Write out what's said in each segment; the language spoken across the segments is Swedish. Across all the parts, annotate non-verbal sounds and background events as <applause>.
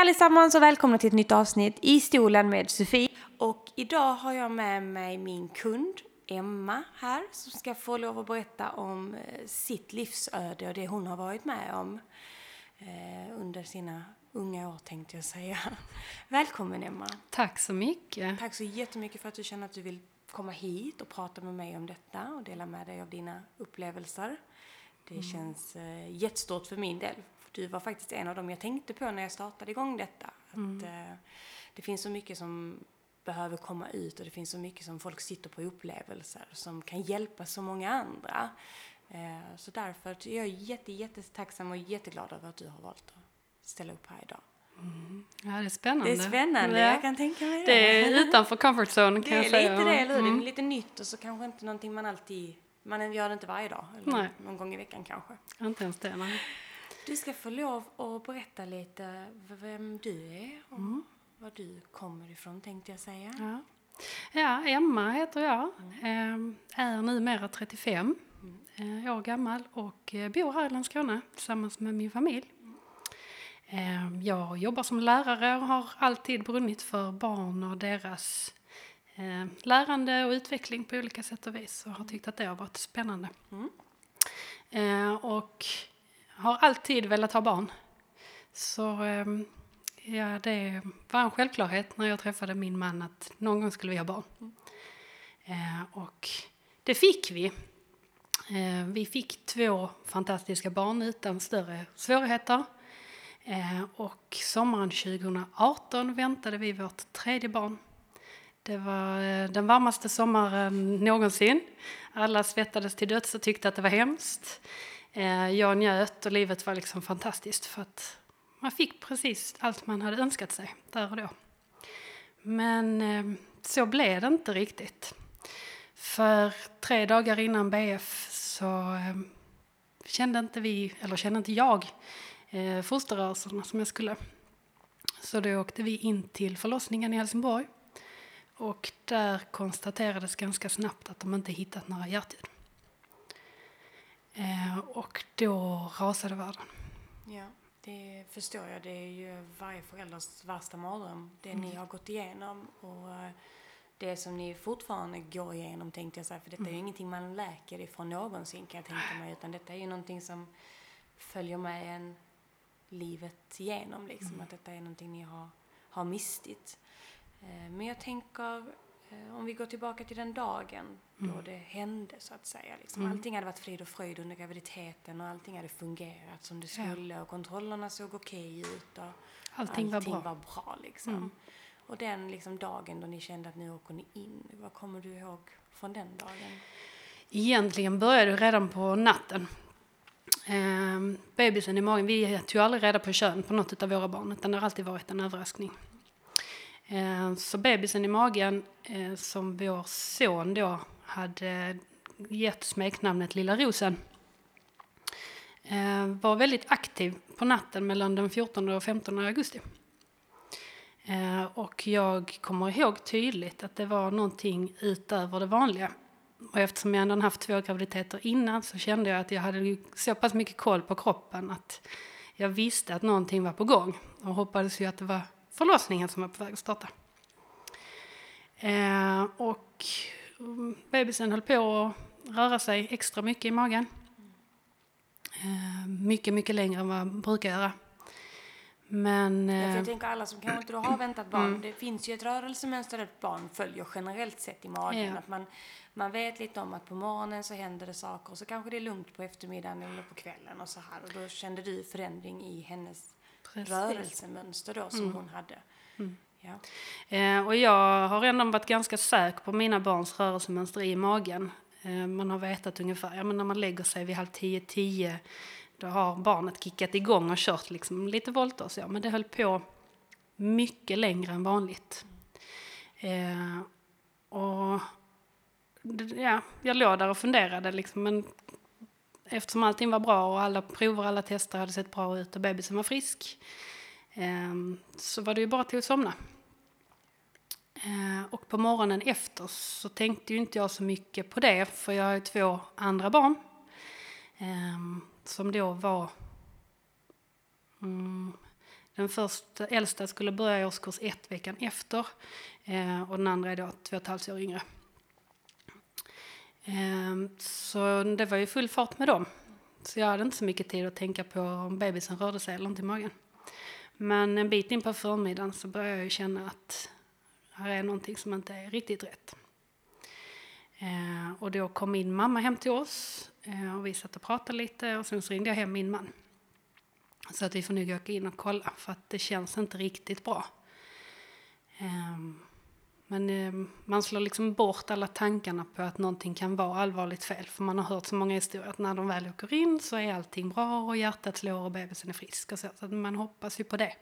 allesammans och välkomna till ett nytt avsnitt i stolen med Sofie. Och idag har jag med mig min kund Emma här som ska få lov att berätta om eh, sitt livsöde och det hon har varit med om eh, under sina unga år tänkte jag säga. <laughs> Välkommen Emma! Tack så mycket! Tack så jättemycket för att du känner att du vill komma hit och prata med mig om detta och dela med dig av dina upplevelser. Det mm. känns eh, jättestort för min del. Du var faktiskt en av dem jag tänkte på när jag startade igång detta. Att, mm. eh, det finns så mycket som behöver komma ut och det finns så mycket som folk sitter på upplevelser som kan hjälpa så många andra. Eh, så därför är jag jätte, jättetacksam och jätteglad över att du har valt att ställa upp här idag. Mm. Ja, det är spännande. Det är spännande, ja. jag kan tänka mig det. Det är utanför comfort zone kan jag säga. Det är lite det, eller hur? Mm. Det är lite nytt och så kanske inte någonting man alltid, man gör det inte varje dag. Eller nej. någon gång i veckan kanske. Inte ens det, nej. Du ska få lov att berätta lite vem du är och mm. var du kommer ifrån tänkte jag säga. Ja, ja Emma heter jag. Mm. Är numera 35 mm. år gammal och eh, bor här i Landskrona tillsammans med min familj. Ehm, jag jobbar som lärare och har alltid brunnit för barn och deras eh, lärande och utveckling på olika sätt och vis och har tyckt att det har varit spännande. Mm. Ehm, och har alltid velat ha barn. Så ehm, ja, det var en självklarhet när jag träffade min man att någon gång skulle vi ha barn. Eh, och det fick vi. Eh, vi fick två fantastiska barn utan större svårigheter. Eh, och sommaren 2018 väntade vi vårt tredje barn. Det var den varmaste sommaren någonsin. Alla svettades till döds och tyckte att det var hemskt. Eh, jag njöt och livet var liksom fantastiskt för att man fick precis allt man hade önskat sig där och då. Men eh, så blev det inte riktigt. För tre dagar innan BF så eh, kände inte vi, eller kände inte jag, eh, fosterrörelserna som jag skulle. Så då åkte vi in till förlossningen i Helsingborg. Och där konstaterades ganska snabbt att de inte hittat några hjärtljud. Eh, och då rasade världen. Ja, det förstår jag. Det är ju varje förälders värsta mardröm. Det mm. ni har gått igenom och eh, det som ni fortfarande går igenom tänkte jag säga. För detta mm. är ju ingenting man läker ifrån någonsin kan jag tänka mig. Utan detta är ju någonting som följer med en livet igenom. Liksom, mm. Att detta är någonting ni har, har mistit. Eh, men jag tänker, om vi går tillbaka till den dagen mm. då det hände så att säga. Liksom. Mm. Allting hade varit frid och fröjd under graviditeten och allting hade fungerat som det skulle ja. och kontrollerna såg okej ut. Och allting, allting var bra. Var bra liksom. Mm. Och den liksom, dagen då ni kände att nu åker ni in, vad kommer du ihåg från den dagen? Egentligen började det redan på natten. Eh, bebisen i magen, vi tog aldrig reda på kön på något av våra barn utan det har alltid varit en överraskning. Eh, så bebisen i magen eh, som vår son då hade gett smeknamnet Lilla Rosen eh, var väldigt aktiv på natten mellan den 14 och 15 augusti. Och jag kommer ihåg tydligt att det var någonting utöver det vanliga. Och eftersom jag ändå haft två graviditeter innan så kände jag att jag hade så pass mycket koll på kroppen att jag visste att någonting var på gång och hoppades ju att det var förlossningen som var på väg att starta. Eh, och mm, bebisen höll på att röra sig extra mycket i magen. Eh, mycket, mycket längre än vad man brukar göra. Men, ja, jag tänker alla som kanske inte har väntat barn, mm. det finns ju ett rörelsemönster ett barn följer generellt sett i magen. Ja. Att man, man vet lite om att på morgonen så händer det saker och så kanske det är lugnt på eftermiddagen eller på kvällen och så här. Och då kände du förändring i hennes Precis. rörelsemönster då som mm. hon hade. Mm. Ja. Eh, och jag har ändå varit ganska säker på mina barns rörelsemönster i magen. Eh, man har vetat ungefär, ja men när man lägger sig vid halv tio, tio då har barnet kickat igång och kört liksom lite volter och så. Men det höll på mycket längre än vanligt. Eh, och ja, jag låg där och funderade liksom, men eftersom allting var bra och alla prover, alla tester hade sett bra ut och bebisen var frisk eh, så var det ju bara till att somna. Eh, och på morgonen efter så tänkte ju inte jag så mycket på det för jag har ju två andra barn eh, som då var mm, Den första, äldsta skulle börja i årskurs ett veckan efter eh, och den andra är då två och ett halvt år yngre. Ehm, så det var ju full fart med dem. Så jag hade inte så mycket tid att tänka på om bebisen rörde sig eller inte i magen. Men en bit in på förmiddagen så började jag ju känna att här är någonting som inte är riktigt rätt. Ehm, och då kom min mamma hem till oss eh, och vi satt och pratade lite och sen så ringde jag hem min man. Så att vi får nog åka in och kolla för att det känns inte riktigt bra. Ehm, men eh, man slår liksom bort alla tankarna på att någonting kan vara allvarligt fel. För man har hört så många historier att när de väl åker in så är allting bra och hjärtat slår och bebisen är frisk. Och så, så man hoppas ju på det.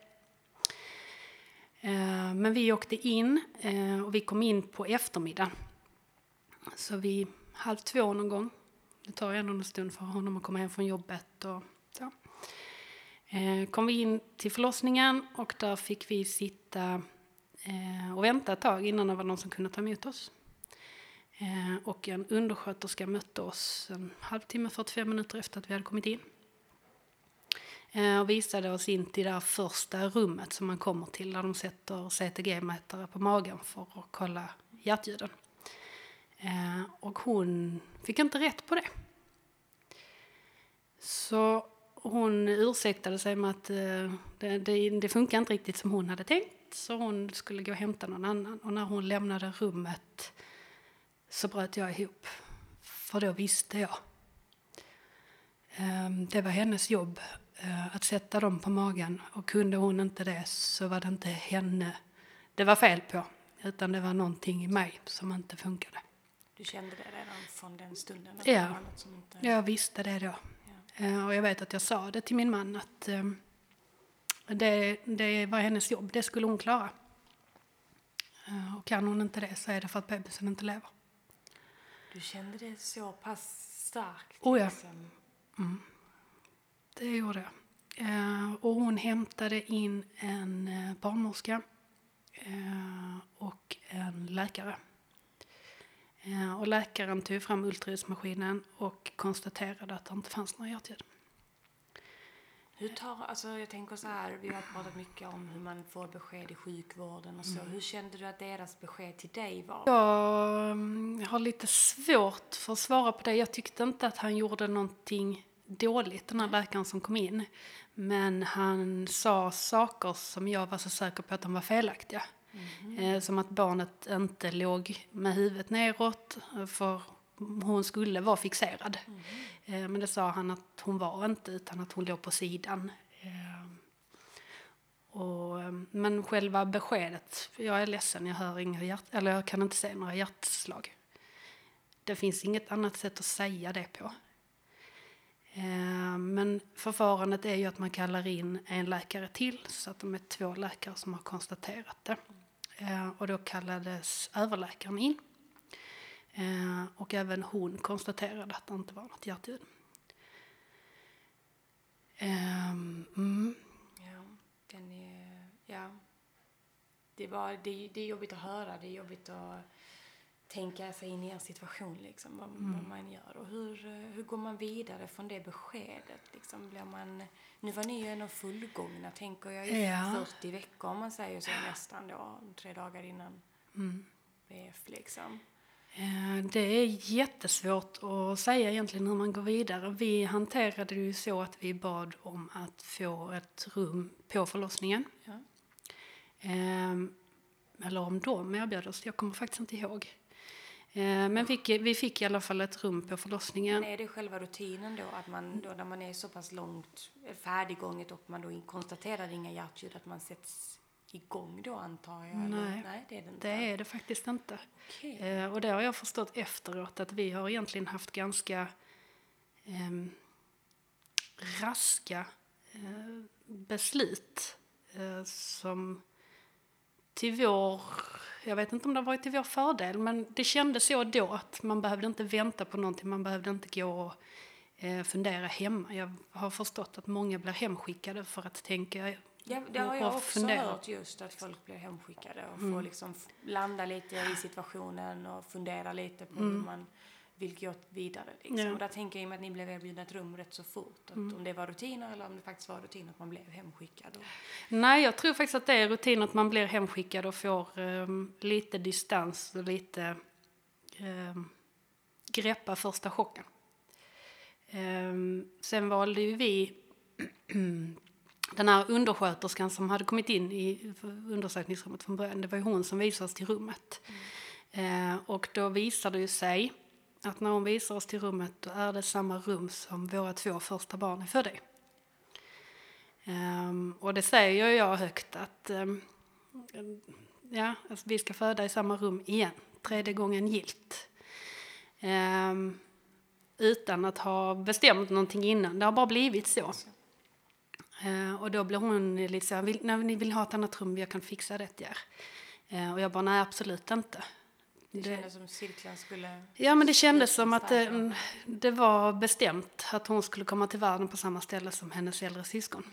Eh, men vi åkte in eh, och vi kom in på eftermiddagen. Så vid halv två någon gång. Det tar ändå en stund för honom att komma hem från jobbet. Och så. Eh, kom vi in till förlossningen och där fick vi sitta Eh, och vänta ett tag innan det var någon som kunde ta emot oss. Eh, och en undersköterska mötte oss en halvtimme, 45 minuter efter att vi hade kommit in. Eh, och visade oss in till det där första rummet som man kommer till där de sätter CTG-mätare på magen för att kolla hjärtljuden. Och hon fick inte rätt på det. Så hon ursäktade sig med att det, det, det funkar inte riktigt som hon hade tänkt. Så hon skulle gå och hämta någon annan. Och när hon lämnade rummet så bröt jag ihop. För då visste jag. Eh, det var hennes jobb eh, att sätta dem på magen. Och kunde hon inte det så var det inte henne det var fel på. Utan det var någonting i mig som inte funkade. Du kände det redan från den stunden? ja, inte... jag visste det då. Ja. Uh, och jag vet att jag sa det till min man att uh, det, det var hennes jobb, det skulle hon klara. Uh, och kan hon inte det så är det för att bebisen inte lever. Du kände det så pass starkt? Oh ja. Liksom. Mm. Det gjorde jag. och hon hämtade in en barnmorska och en läkare. Eh, och läkaren tog fram ultraljudsmaskinen och konstaterade att det inte fanns några hjärtljud. Hur tar, alltså jag tänker så här, vi har pratat mycket om hur man får besked i sjukvården och så. Mm. Hur kände du att deras besked till dig var? Jag mm, har lite svårt för att svara på det. Jag tyckte inte att han gjorde någonting dåligt, den här läkaren som kom in. Men han sa saker som jag var så säker på att de var felaktiga. Mm. Eh, som att barnet inte låg med huvudet neråt för hon skulle vara fixerad. Mm. Eh, men det sa han att hon var inte utan att hon låg på sidan. Eh, och, men själva beskedet, jag är ledsen, jag hör inga hjärt, eller jag kan inte se några hjärtslag. Det finns inget annat sätt att säga det på. Men förfarandet är ju att man kallar in en läkare till så att de är två läkare som har konstaterat det. Eh, och då kallades överläkaren in. Eh, och även hon konstaterade att det inte var något hjärtljud. Ehm, mm. Ja, den är, ja. Det, var, det, det är jobbigt att höra, det är jobbigt att tänka sig in i er situation, liksom, vad, mm. vad man gör. Och hur, hur går man vidare från det beskedet? Liksom, blir man, nu var ni ju ändå fullgångna, tänker jag, i ja. 40 veckor om man säger så nästan då, tre dagar innan mm. BF liksom. Eh, det är jättesvårt att säga egentligen hur man går vidare. Vi hanterade det ju så att vi bad om att få ett rum på förlossningen. Ja. Ehm, eller om de erbjöd oss, jag kommer faktiskt inte ihåg. Eh, men fick, vi fick i alla fall ett rum på förlossningen. Men är det själva rutinen då, att man då när man är så pass långt färdiggånget och man då konstaterar inga hjärtljud, att man sätts igång då antar jag? Nej, Nej det är det inte. Det är det faktiskt inte. Okay. Eh, och det har jag förstått efteråt att vi har egentligen haft ganska eh, raska eh, beslut eh, som till vår jag vet inte om det varit till vår fördel, men det kändes så då att man behövde inte vänta på någonting, man behövde inte gå och eh, fundera hemma. Jag har förstått att många blir hemskickade för att tänka Ja, det har jag också fundera. hört just att folk blir hemskickade och mm. får liksom landa lite i situationen och fundera lite på mm. hur man vill gå vidare. Liksom. Ja. Och där tänker jag i och med att ni blev erbjudna ett rum rätt så fort. Mm. Om det var rutiner eller om det faktiskt var rutiner att man blev hemskickad. Och, Nej, jag tror faktiskt att det är rutin att man blir hemskickad och får ehm, lite distans och lite um, greppa första chocken. Ehm, sen valde ju vi den här undersköterskan som hade kommit in i undersökningsrummet från början. Det var ju hon som visade oss till rummet. Eh, och då visar det ju sig att när hon visar oss till rummet då är det samma rum som våra två första barn är födda i. Ehm, och det säger ju jag högt att ehm, ja, alltså vi ska föda i samma rum igen, tredje gången gilt. Ehm, utan att ha bestämt någonting innan, det har bara blivit så. Eh, och då blir hon lite så här, vill, när ni vill ha ett annat rum, jag kan fixa det till er. Eh, och jag bara, nej absolut inte. det Det- kändes som cirkeln skulle... Ja, men det kändes som att det, det var bestämt att hon skulle komma till världen på samma ställe som hennes äldre syskon.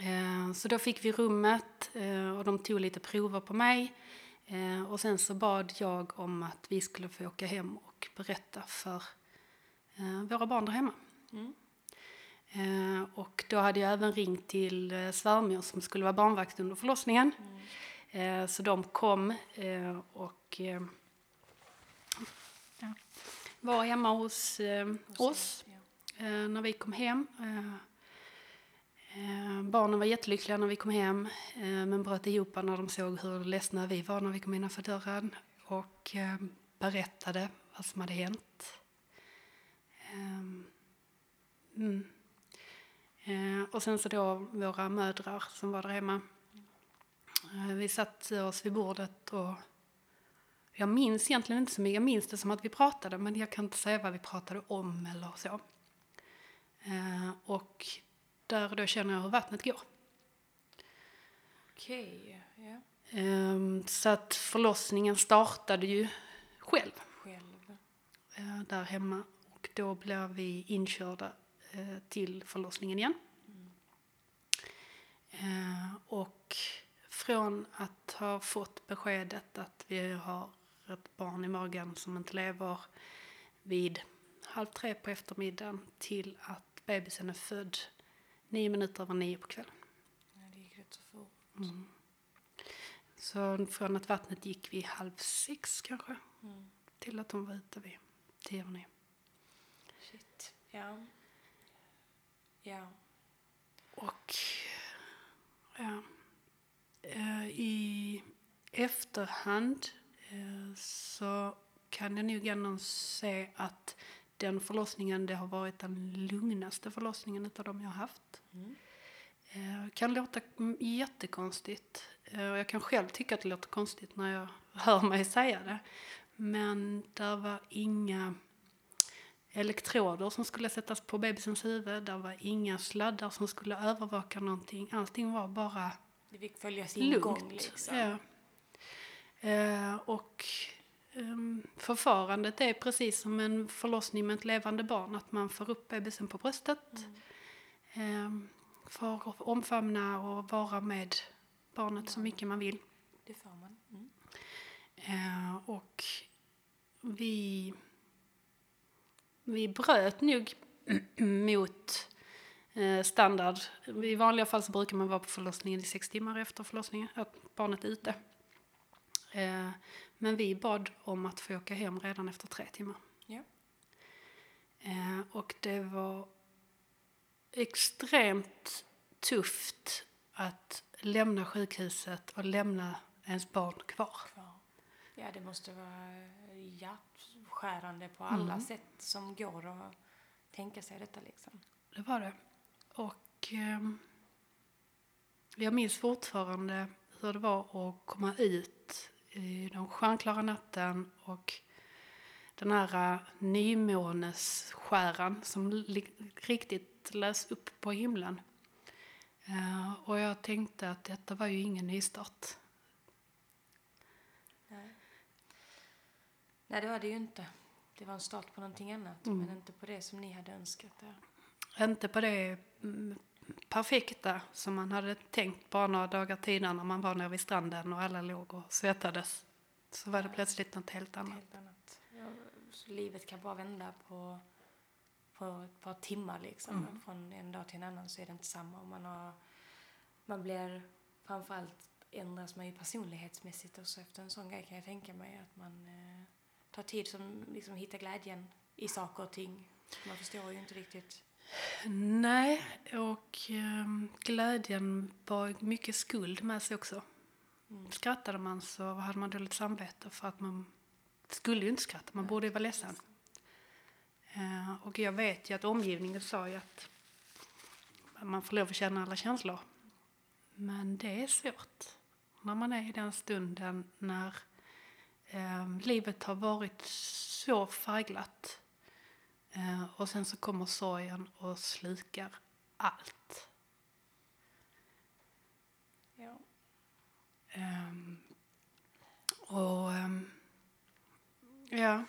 Eh, Så då fick vi rummet eh, och de tog lite prover på mig. Eh, Och sen så bad jag om att vi skulle få åka hem och berätta för eh, våra barn där hemma. Mm. Eh, Och då hade jag även ringt till eh, svärmor som skulle vara barnvakt under förlossningen. Eh, Så de kom och ja, var hemma hos oss Ja. när vi kom hem. Barnen var jättelyckliga när vi kom hem men bröt ihop när de såg hur ledsna vi var när vi kom innanför dörren och berättade vad som hade hänt. Ehm, mm. Eh, och sen så då våra mödrar som var där hemma. Eh, vi satt oss vid bordet och jag minns egentligen inte så mycket. Jag minns det som att vi pratade men jag kan inte säga vad vi pratade om eller så. Eh, och där och då känner jag hur vattnet går. Okej, ja. Eh, så att förlossningen startade ju själv Själv. där hemma. Och då blev vi inkörda till förlossningen igen. Eh, och från att ha fått beskedet att vi har ett barn i magen som inte lever vid halv tre på eftermiddagen till att bebisen är född nio minuter över nio på kvällen. Ja, det gick rätt så fort. Så från att vattnet gick vid halv sex kanske Mm. till att hon var ute vid tio över nio. Shit. Ja. Ja. Och ja, eh, i efterhand eh, så kan jag nog ändå se att den förlossningen det har varit den lugnaste förlossningen av de jag har haft. Mm. Eh, kan låta jättekonstigt. Jag kan själv tycka att det låter konstigt när jag <laughs> hör mig säga det. Men det var inga elektroder som skulle sättas på bebisens huvud. Det var inga sladdar som skulle övervaka någonting. Allting var bara Det fick följa sin lugnt. gång liksom. Ja. Eh, och ehm, förfarandet är precis som en förlossning med ett levande barn. Att man får upp bebisen på bröstet. ehm, får omfamna och vara med barnet så mycket man vill. Det får man. Mm. Eh, och vi, vi bröt nog <clears throat> mot eh, standard. I vanliga fall så brukar man vara på förlossningen i sex timmar efter förlossningen, att barnet är ute. Eh, men vi bad om att få åka hem redan efter tre timmar. Ja. Eh, och det var extremt tufft att lämna sjukhuset och lämna ens barn kvar. Kvar. Ja, det måste vara hjärtskärande på alla Mm. sätt som går att tänka sig detta liksom. Det var det. Och ehm, jag minns fortfarande hur det var att komma ut i den stjärnklara natten och den här uh, nymånesskäran som riktigt lös upp på himlen. Eh, och jag tänkte att detta var ju ingen nystart. Nej. Nej, det var det ju inte. Det var en start på någonting annat, Mm. men inte på det som ni hade önskat där. Inte på det mm, perfekta som man hade tänkt bara några dagar tidigare när man var nere vid stranden och alla låg och svettades. Så var det plötsligt något helt annat. helt annat. Ja, livet kan bara vända på, på ett par timmar liksom. Mm. Från en dag till en annan så är det inte samma. Och man, har, man blir framförallt ändras man ju personlighetsmässigt också efter en sån grej kan jag tänka mig. Att man eh, tar tid som liksom hittar glädjen i saker och ting. Man förstår ju inte riktigt. Nej, och ehm, glädjen var mycket skuld med sig också. Mm. Skrattade man så hade man dåligt samvete för att man skulle ju inte skratta, man borde ju vara ledsen. Eh, och jag vet ju att omgivningen sa ju att man får lov att känna alla känslor. Men det är svårt när man är i den stunden när eh, livet har varit så färgglatt eh, och sen så kommer sorgen och slukar allt. Ja. Ehm, och ehm, ja,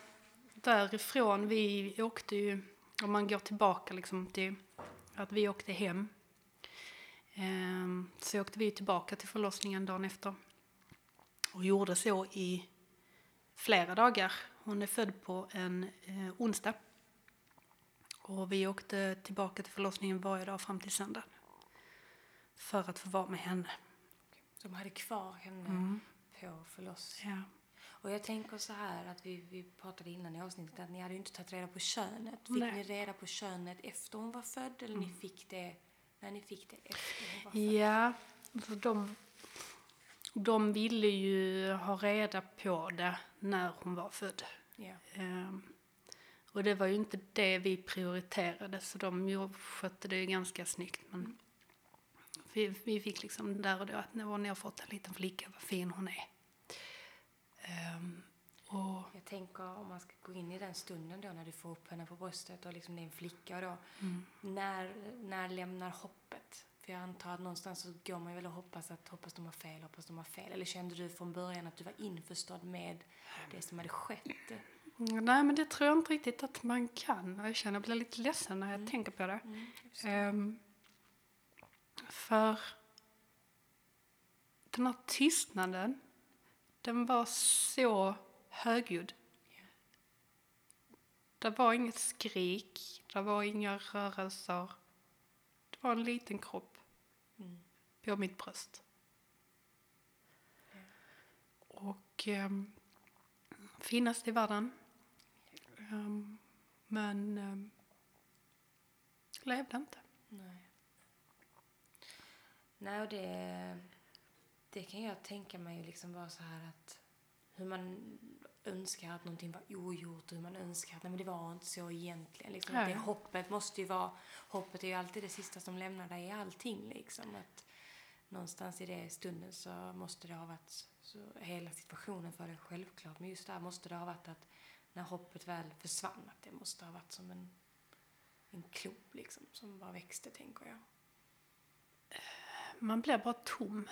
därifrån, vi åkte ju, om man går tillbaka liksom till att vi åkte hem. ehm, så åkte vi tillbaka till förlossningen dagen efter. Och gjorde så i flera dagar. Hon är född på en eh, onsdag. Och vi åkte tillbaka till förlossningen varje dag fram till söndag. För att få vara med henne. Så de hade kvar henne Mm. på förlossningen. Ja. Och jag tänker så här att vi, vi pratade innan i avsnittet att ni hade ju inte tagit reda på könet. Fick Nej. ni reda på könet efter hon var född eller ni fick det när ni fick det efter hon var född? Ja, för de, de ville ju ha reda på det när hon var född. Ja. Ehm, och det var ju inte det vi prioriterade så de skötte det ju ganska snyggt. Men vi, vi fick liksom där och då att nu har ni fått en liten flicka, vad fin hon är. Ehm, och Jag tänker om man ska gå in i den stunden då när du får upp henne på bröstet och liksom det är en flicka då mm, när, när lämnar hoppet? För jag antar att någonstans så går man ju väl och hoppas att hoppas de har fel, hoppas de har fel. Eller kände du från början att du var införstådd med det som hade skett? Mm, nej men det tror jag inte riktigt att man kan. Jag känner jag blir lite ledsen när jag tänker på det. Mm. Ehm, för den här tystnaden, den var så högljudd. Det var inget skrik, det var inga rörelser. Det var en liten kropp Mm. På mitt bröst. Och um, finast i världen. Ehm, men um, levde inte. Nej. Nej, och det, det kan jag tänka mig liksom vara så här att hur man önskar att någonting var ogjort och hur man önskar att nej, men det var inte så egentligen. Liksom, att det, hoppet måste ju vara, hoppet är ju alltid det sista som lämnar dig i allting liksom. Att någonstans i det stunden så måste det ha varit så hela situationen för dig självklart. Men just där måste det ha varit att när hoppet väl försvann att det måste ha varit som en, en klump liksom som bara växte tänker jag. Man blir bara tom.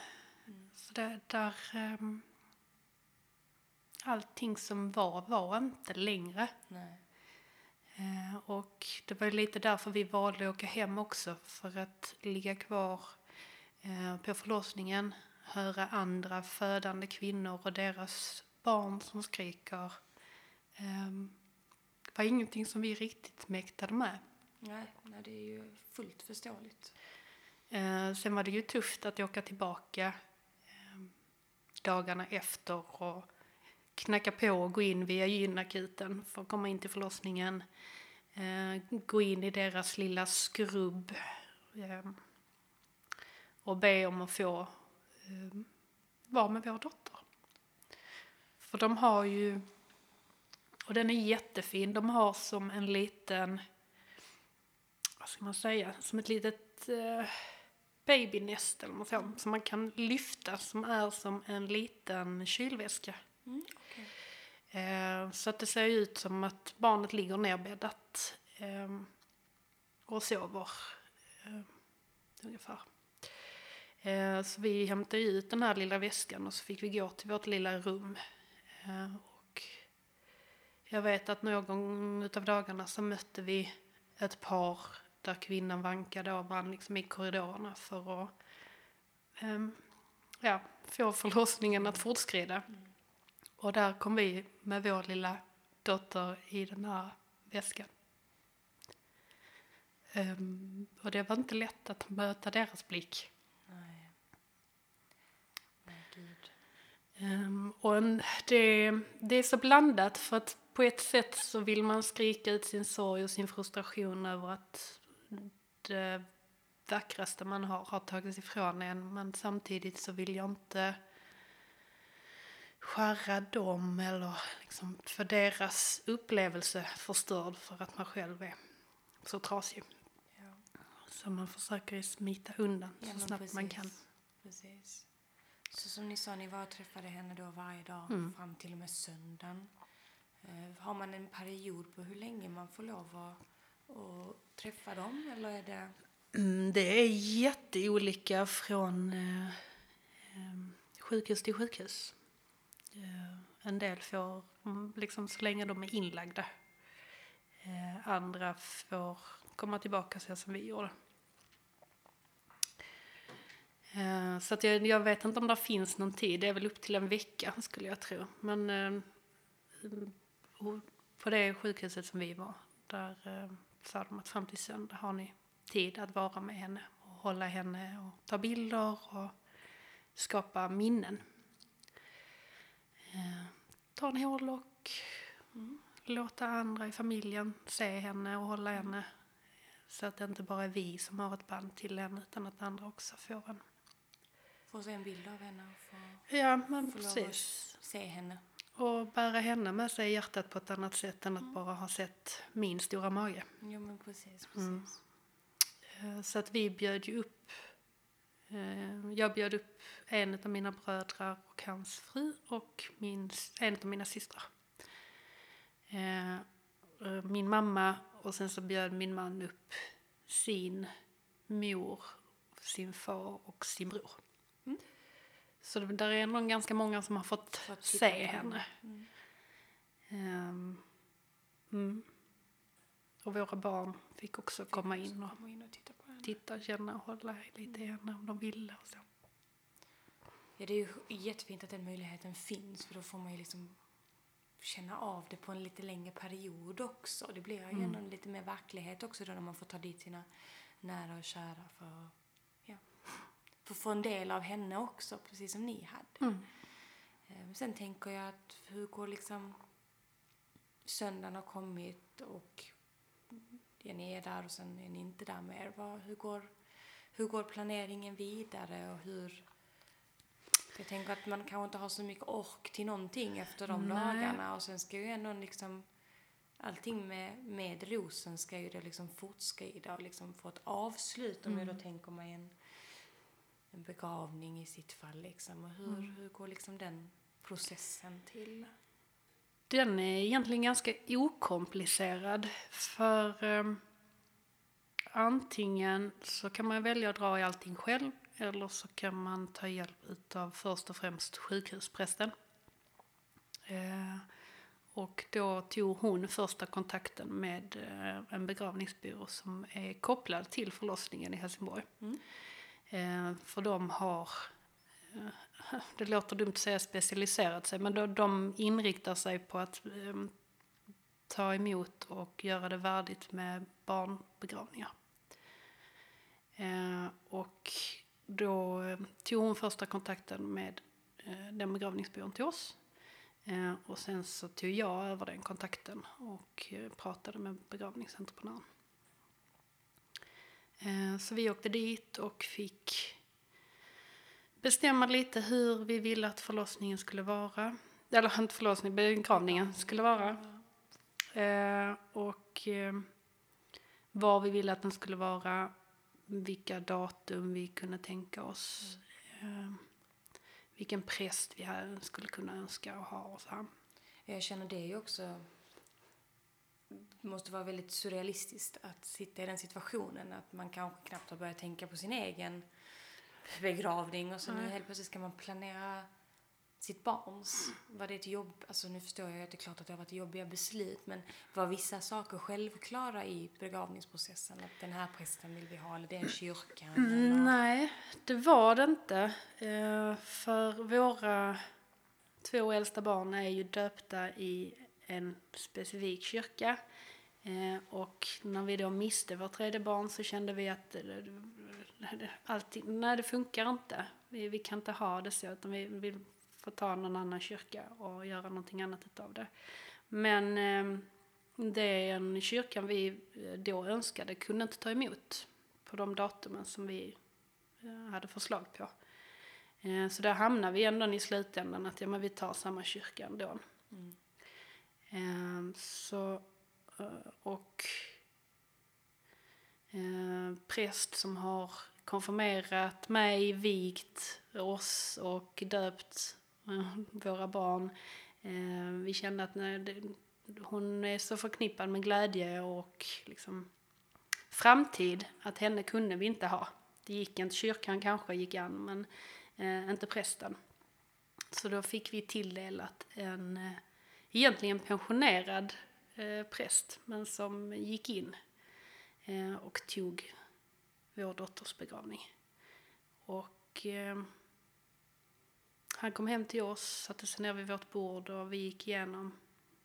Så det, där... Um, allting som var, var inte längre. Nej. Eh, och det var lite därför vi valde att åka hem också. För att ligga kvar på förlossningen, höra andra födande kvinnor och deras barn som skriker. Eh, det var ingenting som vi riktigt mäktade med. Nej, nej, det är ju fullt förståeligt. Eh, sen var det ju tufft att åka tillbaka eh, dagarna efter och knacka på och gå in via gynakuten för att komma in till förlossningen. Eh, gå in i deras lilla skrubb eh, och be om att få eh, vara med vår dotter. För de har ju, och den är jättefin, de har som en liten, vad ska man säga, som ett litet eh, babynest eller något sånt som man kan lyfta som är som en liten kylväska. Mm, Eh, så att det ser ut som att barnet ligger nerbäddat eh, och sover eh, ungefär. Eh, så vi hämtade ut den här lilla väskan och så fick vi gå till vårt lilla rum. Eh, och jag vet att någon utav dagarna så mötte vi ett par där kvinnan vankade av varandra liksom i korridorerna för att ehm, ja, få förlossningen att fortskrida. Och där kom vi med vår lilla dotter i den här väskan. Um, och det var inte lätt att möta deras blick. Nej. Nej, gud. Um, och en, det, det är så blandat för att på ett sätt så vill man skrika ut sin sorg och sin frustration över att det vackraste man har har tagits ifrån en men samtidigt så vill jag inte skära dem eller liksom för deras upplevelse förstörd för att man själv är så trasig. Ja. Så man försöker smita undan Ja, så snabbt man precis. kan. Precis. Så som ni sa, ni var och träffade henne då varje dag Mm. fram till och med söndagen. Eh, har man en period på hur länge man får lov att, att träffa dem eller är det... Mm, det är jätteolika från eh, eh, sjukhus till sjukhus. Eh, en del får mm, liksom så länge de är inlagda. Eh, andra får komma tillbaka så som vi gjorde. Eh, så att jag, jag vet inte om det finns någon tid. Det är väl upp till en vecka skulle jag tro. Men eh, på det sjukhuset som vi var, där eh, sa de att fram till söndag har ni tid att vara med henne och hålla henne och ta bilder och skapa minnen. Ta en hårlock, mm, låta andra i familjen se henne och hålla henne. Så att det inte bara är vi som har ett band till henne utan att andra också får en. Få se en bild av henne och få, Ja, men få precis. se henne. Och bära henne med sig i hjärtat på ett annat sätt än att bara ha sett min stora mage. Ja, men precis. precis. Mm. Så att vi bjöd ju upp, eh, jag bjöd upp en av mina bröder och hans fru och min, en av mina systrar. Eh, Min mamma och sen så bjöd min man upp sin mor, sin far och sin bror. Mm. Så det, där är nog ganska många som har fått se henne. Mm. Ehm, mm. Och våra barn fick också komma in och Komma in och titta på henne. titta, känna och hålla lite i henne om de ville och så. Ja, det är ju jättefint att den möjligheten finns för då får man ju liksom känna av det på en lite längre period också. Det blir ju Mm. ändå lite mer verklighet också då när man får ta dit sina nära och kära för, få en del av henne också, precis som ni hade. Mm. Eh, Sen tänker jag att hur går liksom söndagen har kommit och ni är där och sen är ni inte där mer. Vad, hur, går, hur går planeringen vidare och hur jag tänker att man kanske inte har så mycket ork till någonting efter de Nej. dagarna och sen ska ju ändå liksom allting med, med rosen ska ju det liksom fortskrida och liksom få ett avslut om jag då tänker mig en, en begravning i sitt fall liksom. Och hur, hur går liksom den processen till? Den är egentligen ganska okomplicerad för um, antingen så kan man välja att dra i allting själv eller så kan man ta hjälp av först och främst sjukhusprästen. Eh, och då tog hon första kontakten med eh, en begravningsbyrå som är kopplad till förlossningen i Helsingborg. Mm. Eh, för de har, eh, <laughs> det låter dumt att säga specialiserat sig, men de, de inriktar sig på att eh, ta emot och göra det värdigt med barnbegravningar. Eh, och då eh, tog hon första kontakten med eh, den begravningsbyrån till oss. Eh, och sen så tog jag över den kontakten och eh, pratade med begravningsentreprenören. Eh, så vi åkte dit och fick bestämma lite hur vi ville att förlossningen skulle vara. Eller inte förlossningen, begravningen skulle vara. Eh, och eh, var vi ville att den skulle vara, vilka datum vi kunde tänka oss, vilken präst vi skulle kunna önska att ha och så här. Jag känner det ju också måste vara väldigt surrealistiskt att sitta i den situationen att man kanske knappt har börjat tänka på sin egen begravning och så nu helt plötsligt ska man planera sitt barns. Var det ett jobb, alltså nu förstår jag att det är klart att det har varit jobbiga beslut men var vissa saker självklara i begravningsprocessen? Att den här prästen vill vi ha eller den kyrkan? Mm, eller? nej, det var det inte. Eh, för våra två äldsta barn är ju döpta i en specifik kyrka. Eh, och när vi då miste vårt tredje barn så kände vi att allting, nej det funkar inte. Vi, vi kan inte ha det så utan vi vill få ta någon annan kyrka och göra någonting annat utav det. Men eh, den kyrkan vi eh, då önskade kunde inte ta emot på de datumen som vi hade förslag på. Så där hamnade vi ändå i slutändan att ja, men vi tar samma kyrka ändå. Mm. Ehm, eh, så, och eh, präst som har konfirmerat mig, vigt oss och döpt eh, våra barn. Ehm, vi kände att nej, hon är så förknippad med glädje och liksom framtid att henne kunde vi inte ha. Det gick inte, kyrkan kanske gick an men eh, inte prästen. Så då fick vi tilldelat en eh, egentligen pensionerad eh, präst men som gick in eh, och tog vår dotters begravning. Och eh, han kom hem till oss, satte sig ner vid vårt bord och vi gick igenom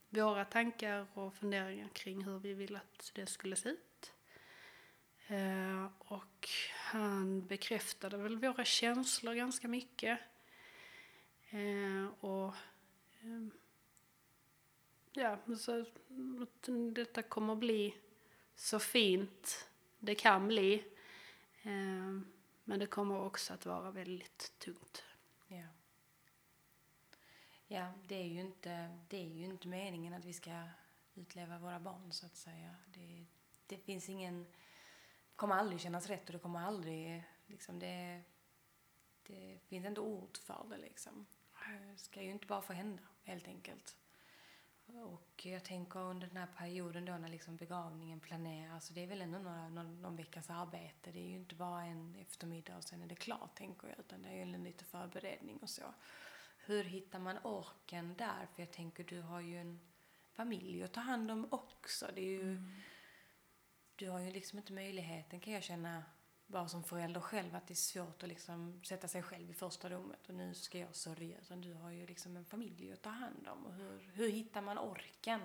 våra tankar och funderingar kring hur vi ville att det skulle se ut. Eh, och han bekräftade väl våra känslor ganska mycket. Eh, och ehm, ja, så att detta kommer bli så fint det kan bli. Eh, men det kommer också att vara väldigt tungt. Ja. Ja, det är ju inte, det är ju inte meningen att vi ska utleva våra barn så att säga. Det, det finns ingen, kommer aldrig kännas rätt och det kommer aldrig, liksom det, det finns inte ord för det liksom. Det ska ju inte bara få hända helt enkelt. Och jag tänker under den här perioden då när liksom begravningen planeras, det är väl ändå några, någon, någon veckas arbete. Det är ju inte bara en eftermiddag och sen är det klart tänker jag, utan det är ju lite förberedning och så hur hittar man orken där? För jag tänker, du har ju en familj att ta hand om också. Det är ju, mm. Du har ju liksom inte möjligheten, kan jag känna, bara som förälder själv, att det är svårt att liksom sätta sig själv i första rummet och nu ska jag sörja. Utan du har ju liksom en familj att ta hand om. Och hur, hur hittar man orken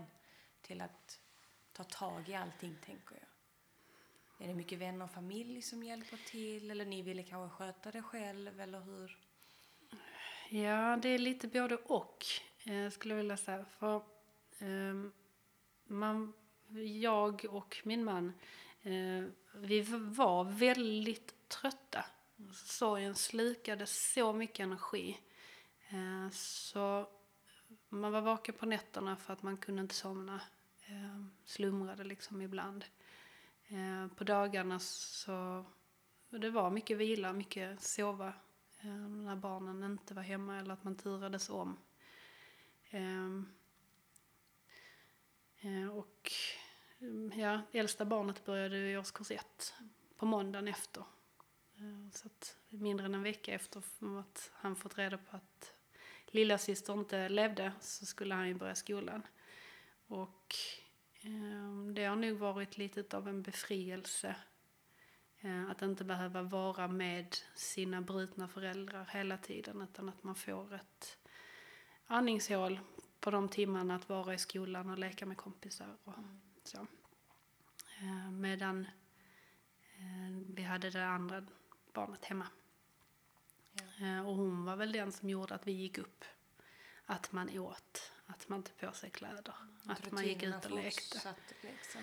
till att ta tag i allting, tänker jag? Är det mycket vänner och familj som hjälper till? Eller ni ville kanske sköta det själv, eller hur? Ja, det är lite både och, eh, skulle jag vilja säga. För eh, man, jag och min man, eh, vi var väldigt trötta. Sorgen slukade så mycket energi. Eh, så man var vaken på nätterna för att man kunde inte somna. Eh, slumrade liksom ibland. Eh, på dagarna så det var mycket vila, mycket sova när barnen inte var hemma eller att man turades om. Och Mm, ja, äldsta barnet började i årskurs ett på måndagen efter. Eh, så att mindre än en vecka efter att han fått reda på att lilla syster inte levde så skulle han ju börja skolan. Och ehm, det har nog varit lite av en befrielse eh, att inte behöva vara med sina brutna föräldrar hela tiden utan att man får ett andningshål på de timmarna att vara i skolan och leka med kompisar och mm så. Eh, medan eh, vi hade det andra barnet hemma. Ja. Och hon var väl den som gjorde att vi gick upp. Att man åt, att man tog på sig kläder, mm. att man gick ut och lekte. Liksom.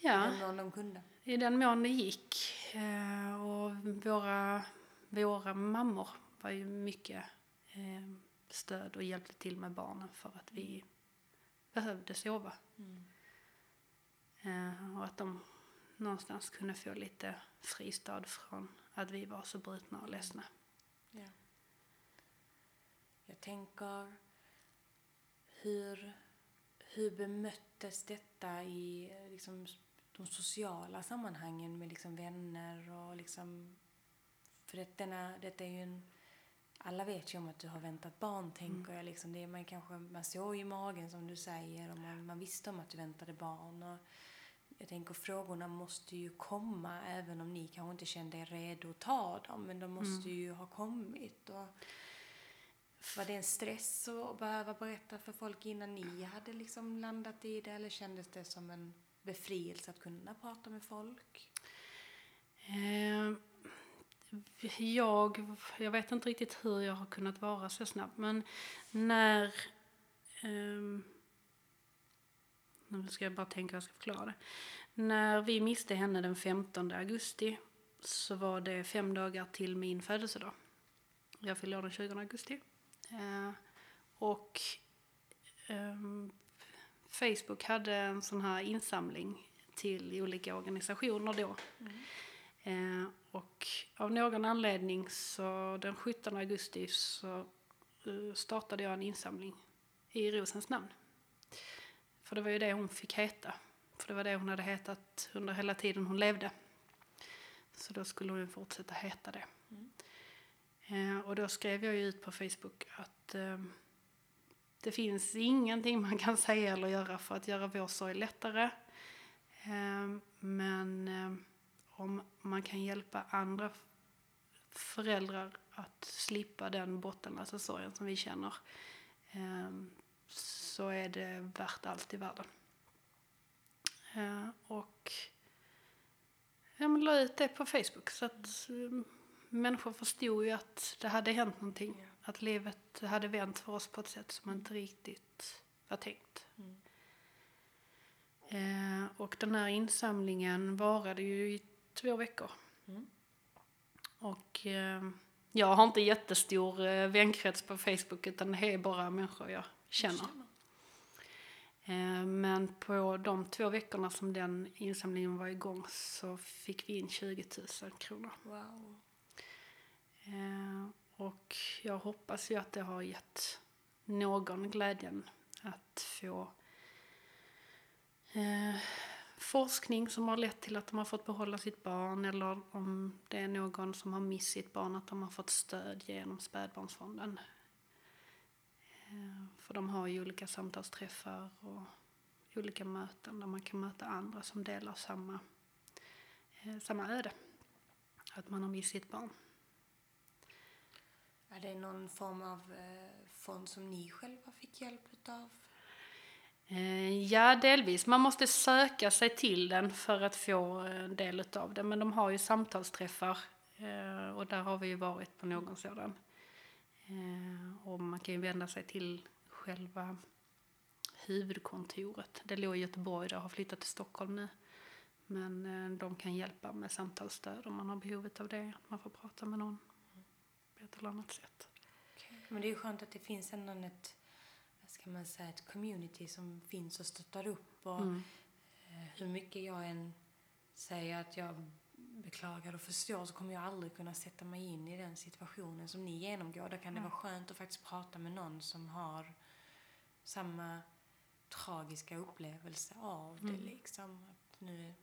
Ja. I den mån de kunde. I den mån det gick. Eh, och våra, våra mammor var ju mycket eh, stöd och hjälpte till med barnen för att vi behövde sova. Mm. Eh, och att de någonstans kunde få lite fristad från att vi var så brutna och ledsna. Ja. Jag tänker hur, hur bemöttes detta i liksom, de sociala sammanhangen med liksom vänner och liksom... För det, denna, detta är ju en... Alla vet ju om att du har väntat barn, tänker mm. jag. Liksom. Det är man, kanske, man såg i magen, som du säger, och man, man visste om att du väntade barn. Och jag tänker frågorna måste ju komma, även om ni kanske inte kände er redo att ta dem. Men de måste mm. ju ha kommit. Och... Var det en stress att behöva berätta för folk innan ni hade liksom landat i det eller kändes det som en befrielse att kunna prata med folk? Eh, jag, jag vet inte riktigt hur jag har kunnat vara så snabb men när eh, nu ska jag bara tänka hur jag ska förklara det. När vi miste henne den 15 augusti så var det fem dagar till min födelsedag. Jag fyllde år den 20 augusti. Eh, och eh, Facebook hade en sån här insamling till olika organisationer då. Mm. Eh, och av någon anledning så den 17 augusti så uh, startade jag en insamling i Rosens namn. För det var ju det hon fick heta. För det var det hon hade hetat under hela tiden hon levde. Så då skulle hon fortsätta heta det. Mm. Eh, och då skrev jag ju ut på Facebook att eh, det finns ingenting man kan säga eller göra för att göra vår sorg lättare. Eh, men om man kan hjälpa andra föräldrar att slippa den bottenlösa sorgen som vi känner så är det värt allt i världen. Eh, och jag la ut det på Facebook så att mm, människor förstod ju att det hade hänt någonting. Att livet hade vänt för oss på ett sätt som inte riktigt var tänkt. Mm. Eh, och den här insamlingen varade ju i två veckor. Mm. Och eh, jag har inte jättestor eh, vänkrets på Facebook utan det är bara människor jag känner. Eh, men på de två veckorna som den insamlingen var igång så fick vi in 20 000 kronor. Wow. Eh, och jag hoppas ju att det har gett någon glädjen att få eh, forskning som har lett till att de har fått behålla sitt barn eller om det är någon som har mist sitt barn att de har fått stöd genom spädbarnsfonden. Eh, för de har ju olika samtalsträffar och olika möten där man kan möta andra som delar samma, eh, samma öde. Att man har mist sitt barn. Är det någon form av eh, fond som ni själva fick hjälp utav? Ja, delvis. Man måste söka sig till den för att få del utav det. Men de har ju samtalsträffar och där har vi ju varit på någon sådan. Eh, och man kan ju vända sig till själva huvudkontoret. Det låg i Göteborg, det har flyttat till Stockholm nu. Men eh, de kan hjälpa med samtalsstöd om man har behovet av det. Man får prata med någon på ett eller annat sätt. Okay. Men det är ju skönt att det finns ändå ett, vad ska man säga, ett community som finns och stöttar upp. Och mm. Eh, hur mycket jag än säger att jag beklagar och förstår så kommer jag aldrig kunna sätta mig in i den situationen som ni genomgår. Då kan det vara skönt att faktiskt prata med någon som har samma tragiska upplevelse av det mm. liksom. Att nu,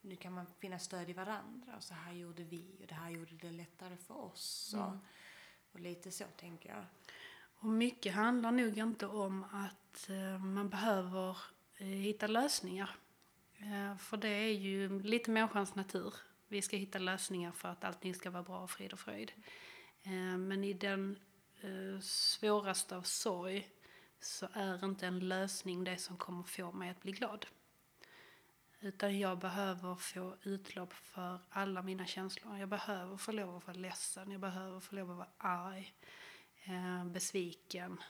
nu kan man finna stöd i varandra och så här gjorde vi och det här gjorde det lättare för oss. Mm. Och, och lite så tänker jag. Och mycket handlar nog inte om att eh, man behöver eh, hitta lösningar. Eh, för det är ju lite människans natur. Vi ska hitta lösningar för att allting ska vara bra och frid och fröjd. Eh, men i den eh, svåraste av sorg så är inte en lösning det som kommer få mig att bli glad. Utan jag behöver få utlopp för alla mina känslor. Jag behöver få lov att vara ledsen, jag behöver få lov att vara arg, eh, besviken.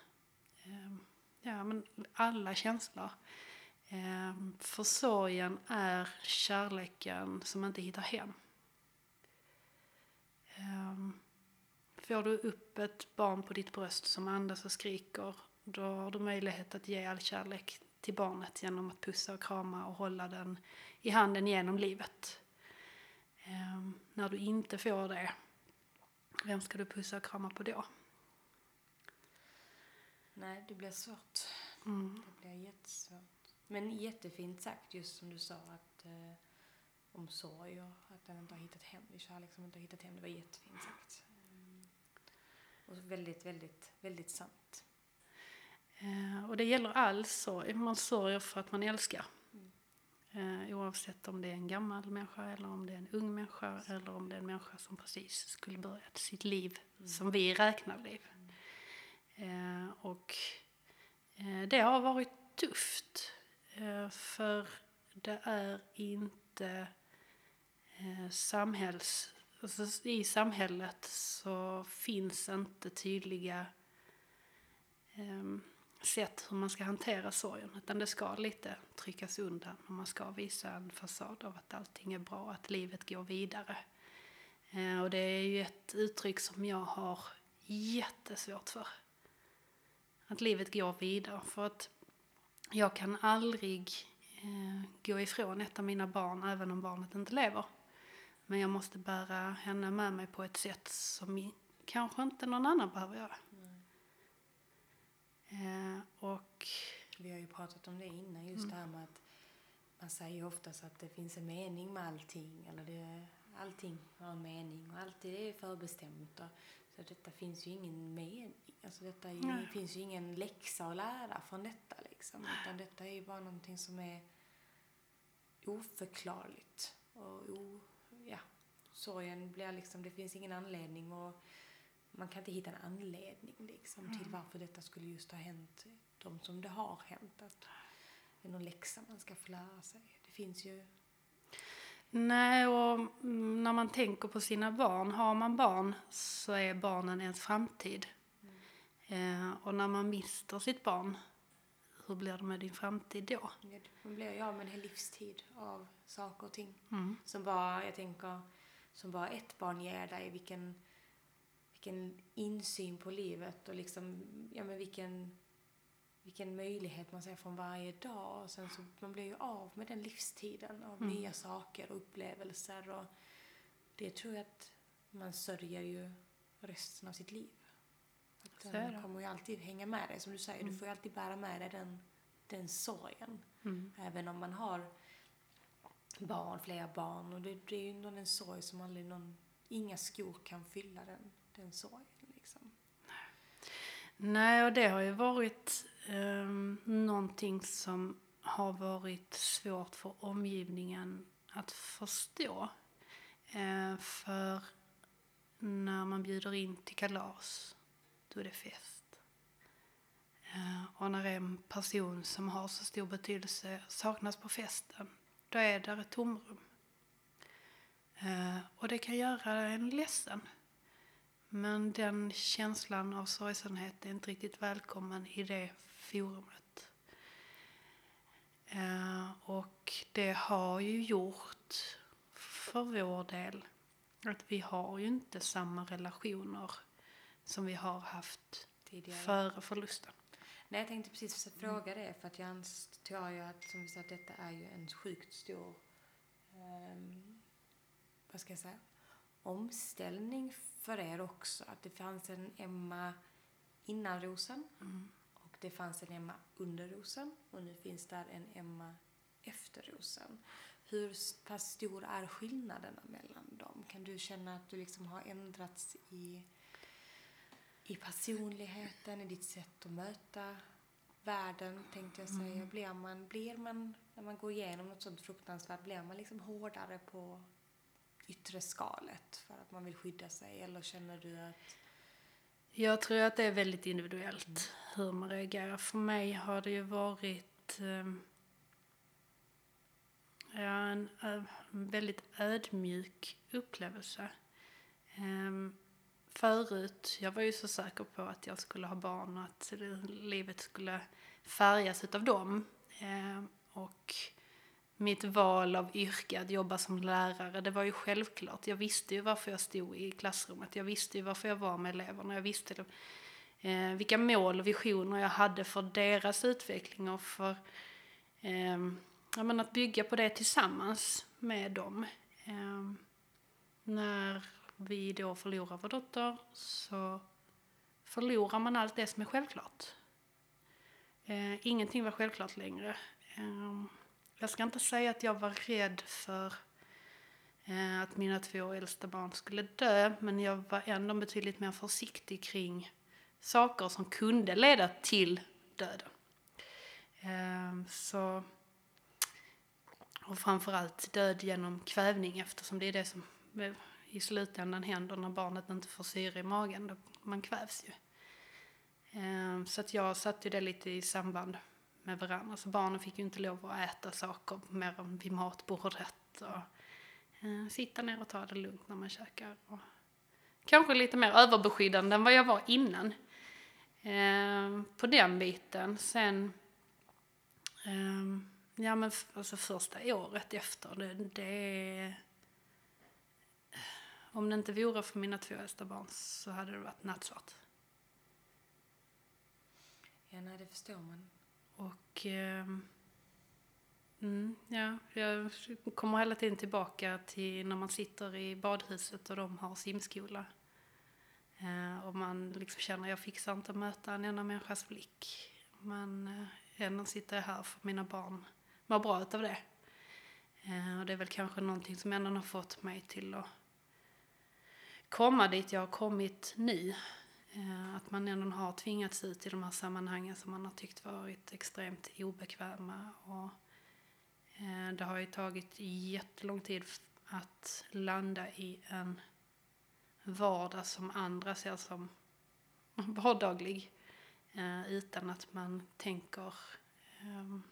Ja, men alla känslor. Eh, för sorgen är kärleken som inte hittar hem. Eh, får du upp ett barn på ditt bröst som andas och skriker då har du möjlighet att ge all kärlek till barnet genom att pussa och krama och hålla den i handen genom livet. Eh, när du inte får det, vem ska du pussa och krama på då? Nej, det blir svårt. Mm. Det blir jättesvårt. Men jättefint sagt, just som du sa, att eh, om sorg och att den inte har hittat hem, är kärlek som inte har hittat hem. Det var jättefint sagt. Mm. Och väldigt, väldigt, väldigt sant. Eh, och det gäller all sorg. Man sörjer för att man älskar. Mm. oavsett om det är en gammal människa eller om det är en ung människa eller om det är en människa som precis skulle börja sitt liv mm. som vi räknar liv. Eh, och eh, det har varit tufft. Eh, för det är inte eh, samhälls... Alltså I samhället så finns inte tydliga ehm, sätt hur man ska hantera sorgen. Utan det ska lite tryckas undan och man ska visa en fasad av att allting är bra, att livet går vidare. Eh, och det är ju ett uttryck som jag har jättesvårt för. Att livet går vidare. För att jag kan aldrig eh, gå ifrån ett av mina barn även om barnet inte lever. Men jag måste bära henne med mig på ett sätt som kanske inte någon annan behöver göra. Eh, och... Vi har ju pratat om det innan, just mm. det här med att man säger oftast att det finns en mening med allting. Eller det, allting har en mening och alltid är förbestämt. Och, så detta finns ju ingen mening. Alltså detta ju, finns ju ingen läxa att lära från detta liksom. Utan detta är ju bara någonting som är oförklarligt. Och o, ja, sorgen blir liksom, det finns ingen anledning och man kan inte hitta en anledning liksom mm. till varför detta skulle just ha hänt de som det har hänt. Att det är någon läxa man ska få lära sig. Det finns ju Nej, och när man tänker på sina barn, har man barn så är barnen ens framtid. Mm. Eh, och när man mister sitt barn, hur blir det med din framtid då? Man blir ju av med en hel livstid av saker och ting. Mm. Som bara, jag tänker, som bara ett barn ger dig, vilken, vilken insyn på livet och liksom, ja men vilken vilken möjlighet man ser från varje dag. Och sen så man blir ju av med den livstiden av mm. nya saker och upplevelser. Och det tror jag att man sörjer ju resten av sitt liv. Att den kommer ju alltid hänga med dig. Som du säger, mm. du får ju alltid bära med dig den, den sorgen. Mm. Även om man har barn, flera barn. Och det, det är ju en sorg som aldrig någon, inga skor kan fylla den, den sorgen. Liksom. Nej, och det har ju varit um, någonting som har varit svårt för omgivningen att förstå. Eh, för när man bjuder in till kalas, då är det fest. Eh, och när en person som har så stor betydelse saknas på festen, då är där ett tomrum. Eh, och det kan göra en ledsen. Men den känslan av sorgsenhet är inte riktigt välkommen i det forumet. Eh, och det har ju gjort för vår del att vi har ju inte samma relationer som vi har haft Tidigare. före förlusten. Nej, jag tänkte precis fråga det för att jag antar ju att, som vi sa, att detta är ju en sjukt stor, um, vad ska jag säga, omställning för er också. Att det fanns en Emma innan rosen mm. Det fanns en Emma under rosen och nu finns där en Emma efter rosen. Hur pass stor är skillnaderna mellan dem? Kan du känna att du liksom har ändrats i, i personligheten, i ditt sätt att möta världen, tänkte jag säga. Mm. Blir, man, blir man, när man går igenom något sånt fruktansvärt, blir man liksom hårdare på yttre skalet för att man vill skydda sig? Eller känner du att... Jag tror att det är väldigt individuellt mm. hur man reagerar. För mig har det ju varit um, ja, en, en väldigt ödmjuk upplevelse. Um, förut, jag var ju så säker på att jag skulle ha barn och att livet skulle färgas utav dem. Um, och mitt val av yrke, att jobba som lärare, det var ju självklart. Jag visste ju varför jag stod i klassrummet. Jag visste ju varför jag var med eleverna. Jag visste eh, vilka mål och visioner jag hade för deras utveckling och för eh, menar, att bygga på det tillsammans med dem. Eh, när vi då förlorar vår dotter så förlorar man allt det som är självklart. Eh, ingenting var självklart längre. Eh, jag ska inte säga att jag var rädd för eh, att mina två äldsta barn skulle dö, men jag var ändå betydligt mer försiktig kring saker som kunde leda till döden. Eh, så, och framförallt död genom kvävning eftersom det är det som eh, i slutändan händer när barnet inte får syre i magen. Man kvävs ju. Eh, så att jag satte det lite i samband med varandra. Så barnen fick ju inte lov att äta saker mer än vid matbordet. Och, eh, sitta ner och ta det lugnt när man käkar. Och kanske lite mer överbeskyddande än vad jag var innan. Eh, på den biten. Sen, eh, ja men alltså första året efter, det, det om det inte vore för mina två äldsta barn så hade det varit nattsvart. Ja, nej, det förstår man. Och eh, mm, ja, jag kommer hela tiden tillbaka till när man sitter i badhuset och de har simskola. Eh, och man liksom känner jag fixar inte att möta en enda människas blick. Men eh, ändå sitter jag här för mina barn mår bra utav det. Eh, och det är väl kanske någonting som ändå har fått mig till att komma dit jag har kommit nu. Eh, att man ändå har tvingats ut i de här sammanhangen som man har tyckt varit extremt obekväma. Och eh, det har ju tagit jättelång tid att landa i en vardag som andra ser som <laughs> vardaglig. Eh, utan att man tänker, ehm,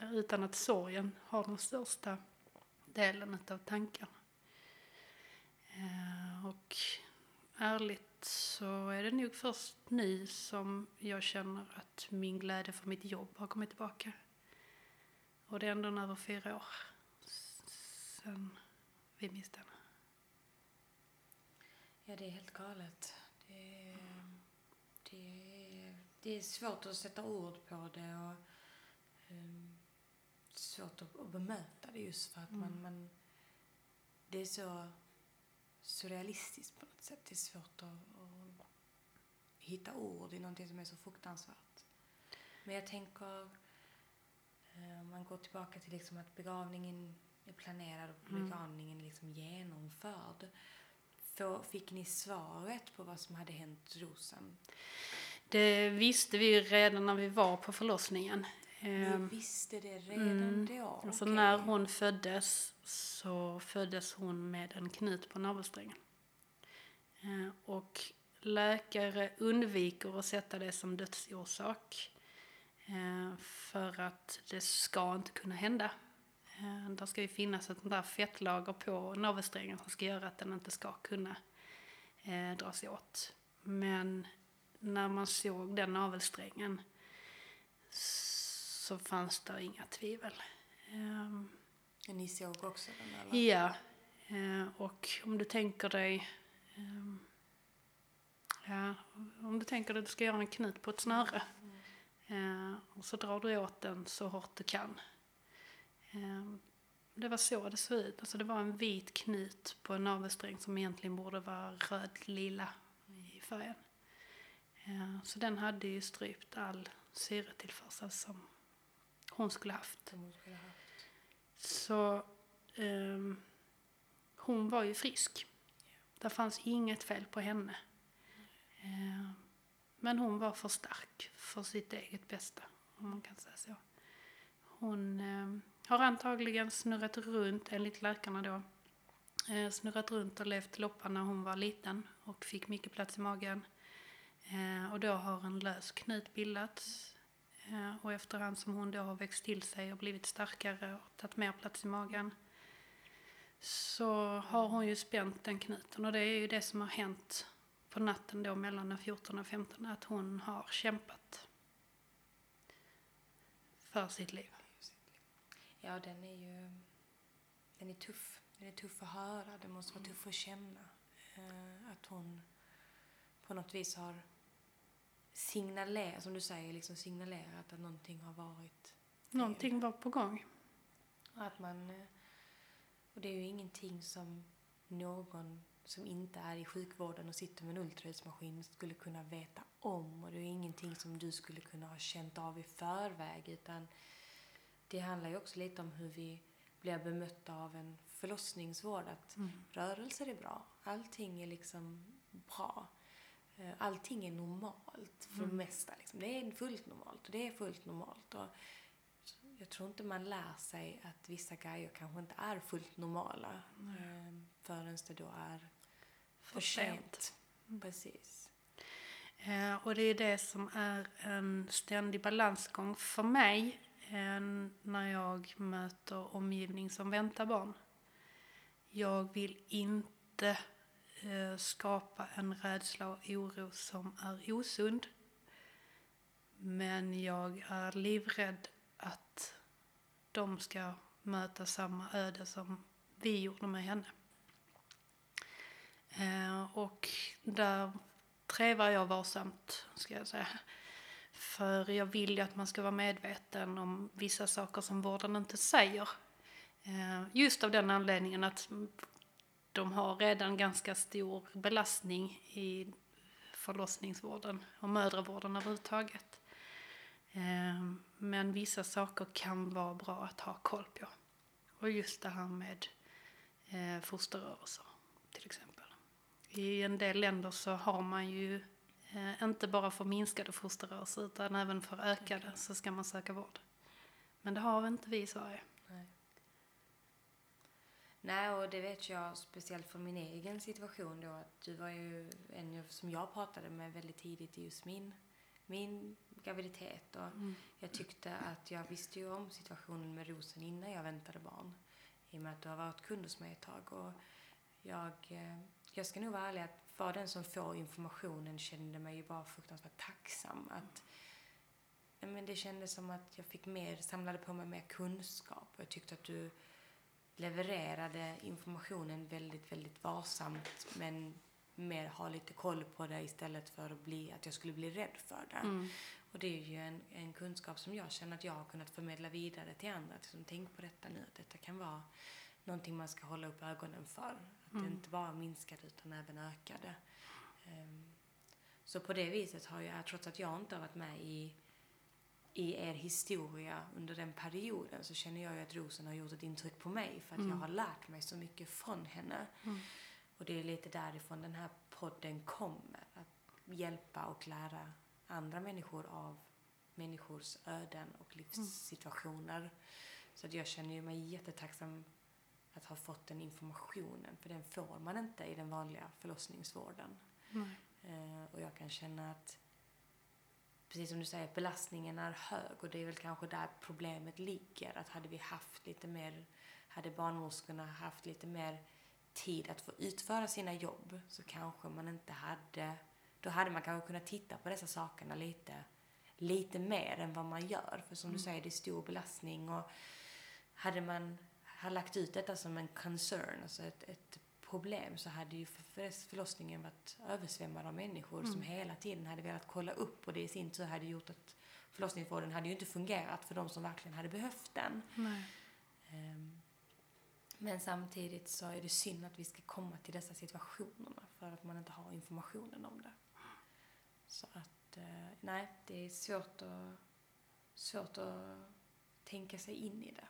utan att sorgen har den största delen av tankarna. Och ärligt så är det nog först nu som jag känner att min glädje för mitt jobb har kommit tillbaka. Och det är ändå över fyra år sen vi miste henne. Ja, det är helt galet. Det är, det är, det är svårt att sätta ord på det och um, svårt att, att bemöta det just för att mm. man, man... Det är så surrealistiskt på något sätt. Det är svårt att hitta ord i någonting som är så fruktansvärt. Men jag tänker, eh, om man går tillbaka till liksom att begravningen är planerad och mm. begravningen är liksom genomförd. För, fick ni svaret på vad som hade hänt Rosen? Det visste vi redan när vi var på förlossningen. Ni ehm, visste det redan mm. då? Alltså okay. när hon föddes så föddes hon med en knut på navelsträngen. Ehm, och läkare undviker att sätta det som dödsorsak. Ehm, för att det ska inte kunna hända. Det ska ju finnas ett där fettlager på navelsträngen som ska göra att den inte ska kunna eh, dras åt. Men när man såg den navelsträngen så fanns det inga tvivel. Um, Ni såg också den? Eller? Ja. Och om du tänker dig um, Ja, om du tänker dig att du ska göra en knut på ett snöre. Mm. Och så drar du åt den så hårt du kan. Um, det var så det såg ut. Alltså det var en vit knut på en navelsträng som egentligen borde vara röd-lila i färgen. Uh, så den hade ju strypt all syretillförsel som hon skulle haft. Hon skulle haft. Så um, hon var ju frisk. Yeah. Det fanns inget fel på henne. Eh, men hon var för stark för sitt eget bästa, om man kan säga så. Hon eh, har antagligen snurrat runt, enligt läkarna då, eh, snurrat runt och levt loppan när hon var liten och fick mycket plats i magen. Och då har en lös knut bildats och efterhand som hon då har växt till sig och blivit starkare och tagit mer plats i magen så har hon ju spänt den knuten och det är ju det som har hänt på natten då mellan den 14 och 15 att hon har kämpat för sitt liv. Ja, den är ju den är tuff. Den är tuff att höra, det måste vara tuff att känna. Eh, att hon på något vis har signalera, som du säger, liksom signalerat att någonting har varit Någonting var på gång. Att man, eh, och det är ju ingenting som någon som inte är i sjukvården och sitter med en ultraljudsmaskin skulle kunna veta om och det är ingenting som du skulle kunna ha känt av i förväg utan det handlar ju också lite om hur vi blir bemötta av en förlossningsvård att mm. rörelser är bra, allting är liksom bra. Eh, allting är normalt för mm. det mesta. Liksom. Det är fullt normalt och det är fullt normalt. Och jag tror inte man lär sig att vissa grejer kanske inte är fullt normala mm. förrän det då är för, sent. Mm. Precis. Eh, och det är det som är en ständig balansgång för mig eh, när jag möter omgivning som väntar barn. Jag vill inte eh, skapa en rädsla och oro som är osund. Men jag är livrädd att de ska möta samma öde som vi gjorde med henne. Eh, och där trevar jag varsamt, ska jag säga. För jag vill ju att man ska vara medveten om vissa saker som vården inte säger. Eh, just av den anledningen att de har redan ganska stor belastning i förlossningsvården och mödravården överhuvudtaget. Eh, men vissa saker kan vara bra att ha koll på. Och just det här med eh, fosterrörelser till exempel. I en del länder så har man ju eh, inte bara för minskade fosterrörelser utan även för ökade så ska man söka vård. Men det har inte vi i Sverige. Nej. Nej, och det vet jag speciellt för min egen situation då att du var ju en som jag pratade med väldigt tidigt i just min, min graviditet och mm. jag tyckte att jag visste ju om situationen med Rosen innan jag väntade barn i och med att du har varit kund hos mig ett tag och jag, eh, jag ska nog vara ärlig att vara den som får informationen kände mig ju bara fruktansvärt tacksam att men det kändes som att jag fick mer, samlade på mig mer kunskap jag tyckte att du levererade informationen väldigt, väldigt varsamt men mer ha lite koll på det istället för att, bli, att jag skulle bli rädd för det. Mm. Och det är ju en, en kunskap som jag känner att jag har kunnat förmedla vidare till andra. Liksom, tänk på detta nu, att detta kan vara någonting man ska hålla upp ögonen för. Mm. det inte bara minskade utan även ökade. Um, så på det viset har jag, trots att jag inte har varit med i, i er historia under den perioden, så känner jag ju att Rosen har gjort ett intryck på mig för att mm. jag har lärt mig så mycket från henne. Mm. Och det är lite därifrån den här podden kommer. Att hjälpa och lära andra människor av människors öden och livssituationer. Mm. Så att jag känner mig jättetacksam att ha fått den informationen. För den får man inte i den vanliga förlossningsvården. Eh, och jag kan känna att, precis som du säger, belastningen är hög och det är väl kanske där problemet ligger. Att hade vi haft lite mer, hade barnmorskorna haft lite mer tid att få utföra sina jobb så kanske man inte hade, då hade man kanske kunnat titta på dessa sakerna lite, lite mer än vad man gör. För som mm. du säger, det är stor belastning och hade man har lagt ut detta som en concern, alltså ett, ett problem, så hade ju förlossningen varit översvämmad av människor mm. som hela tiden hade velat kolla upp och det i sin tur hade gjort att förlossningsvården hade ju inte fungerat för de som verkligen hade behövt den. Um, men samtidigt så är det synd att vi ska komma till dessa situationerna för att man inte har informationen om det. Så att, eh, nej, det är svårt att, svårt att tänka sig in i det.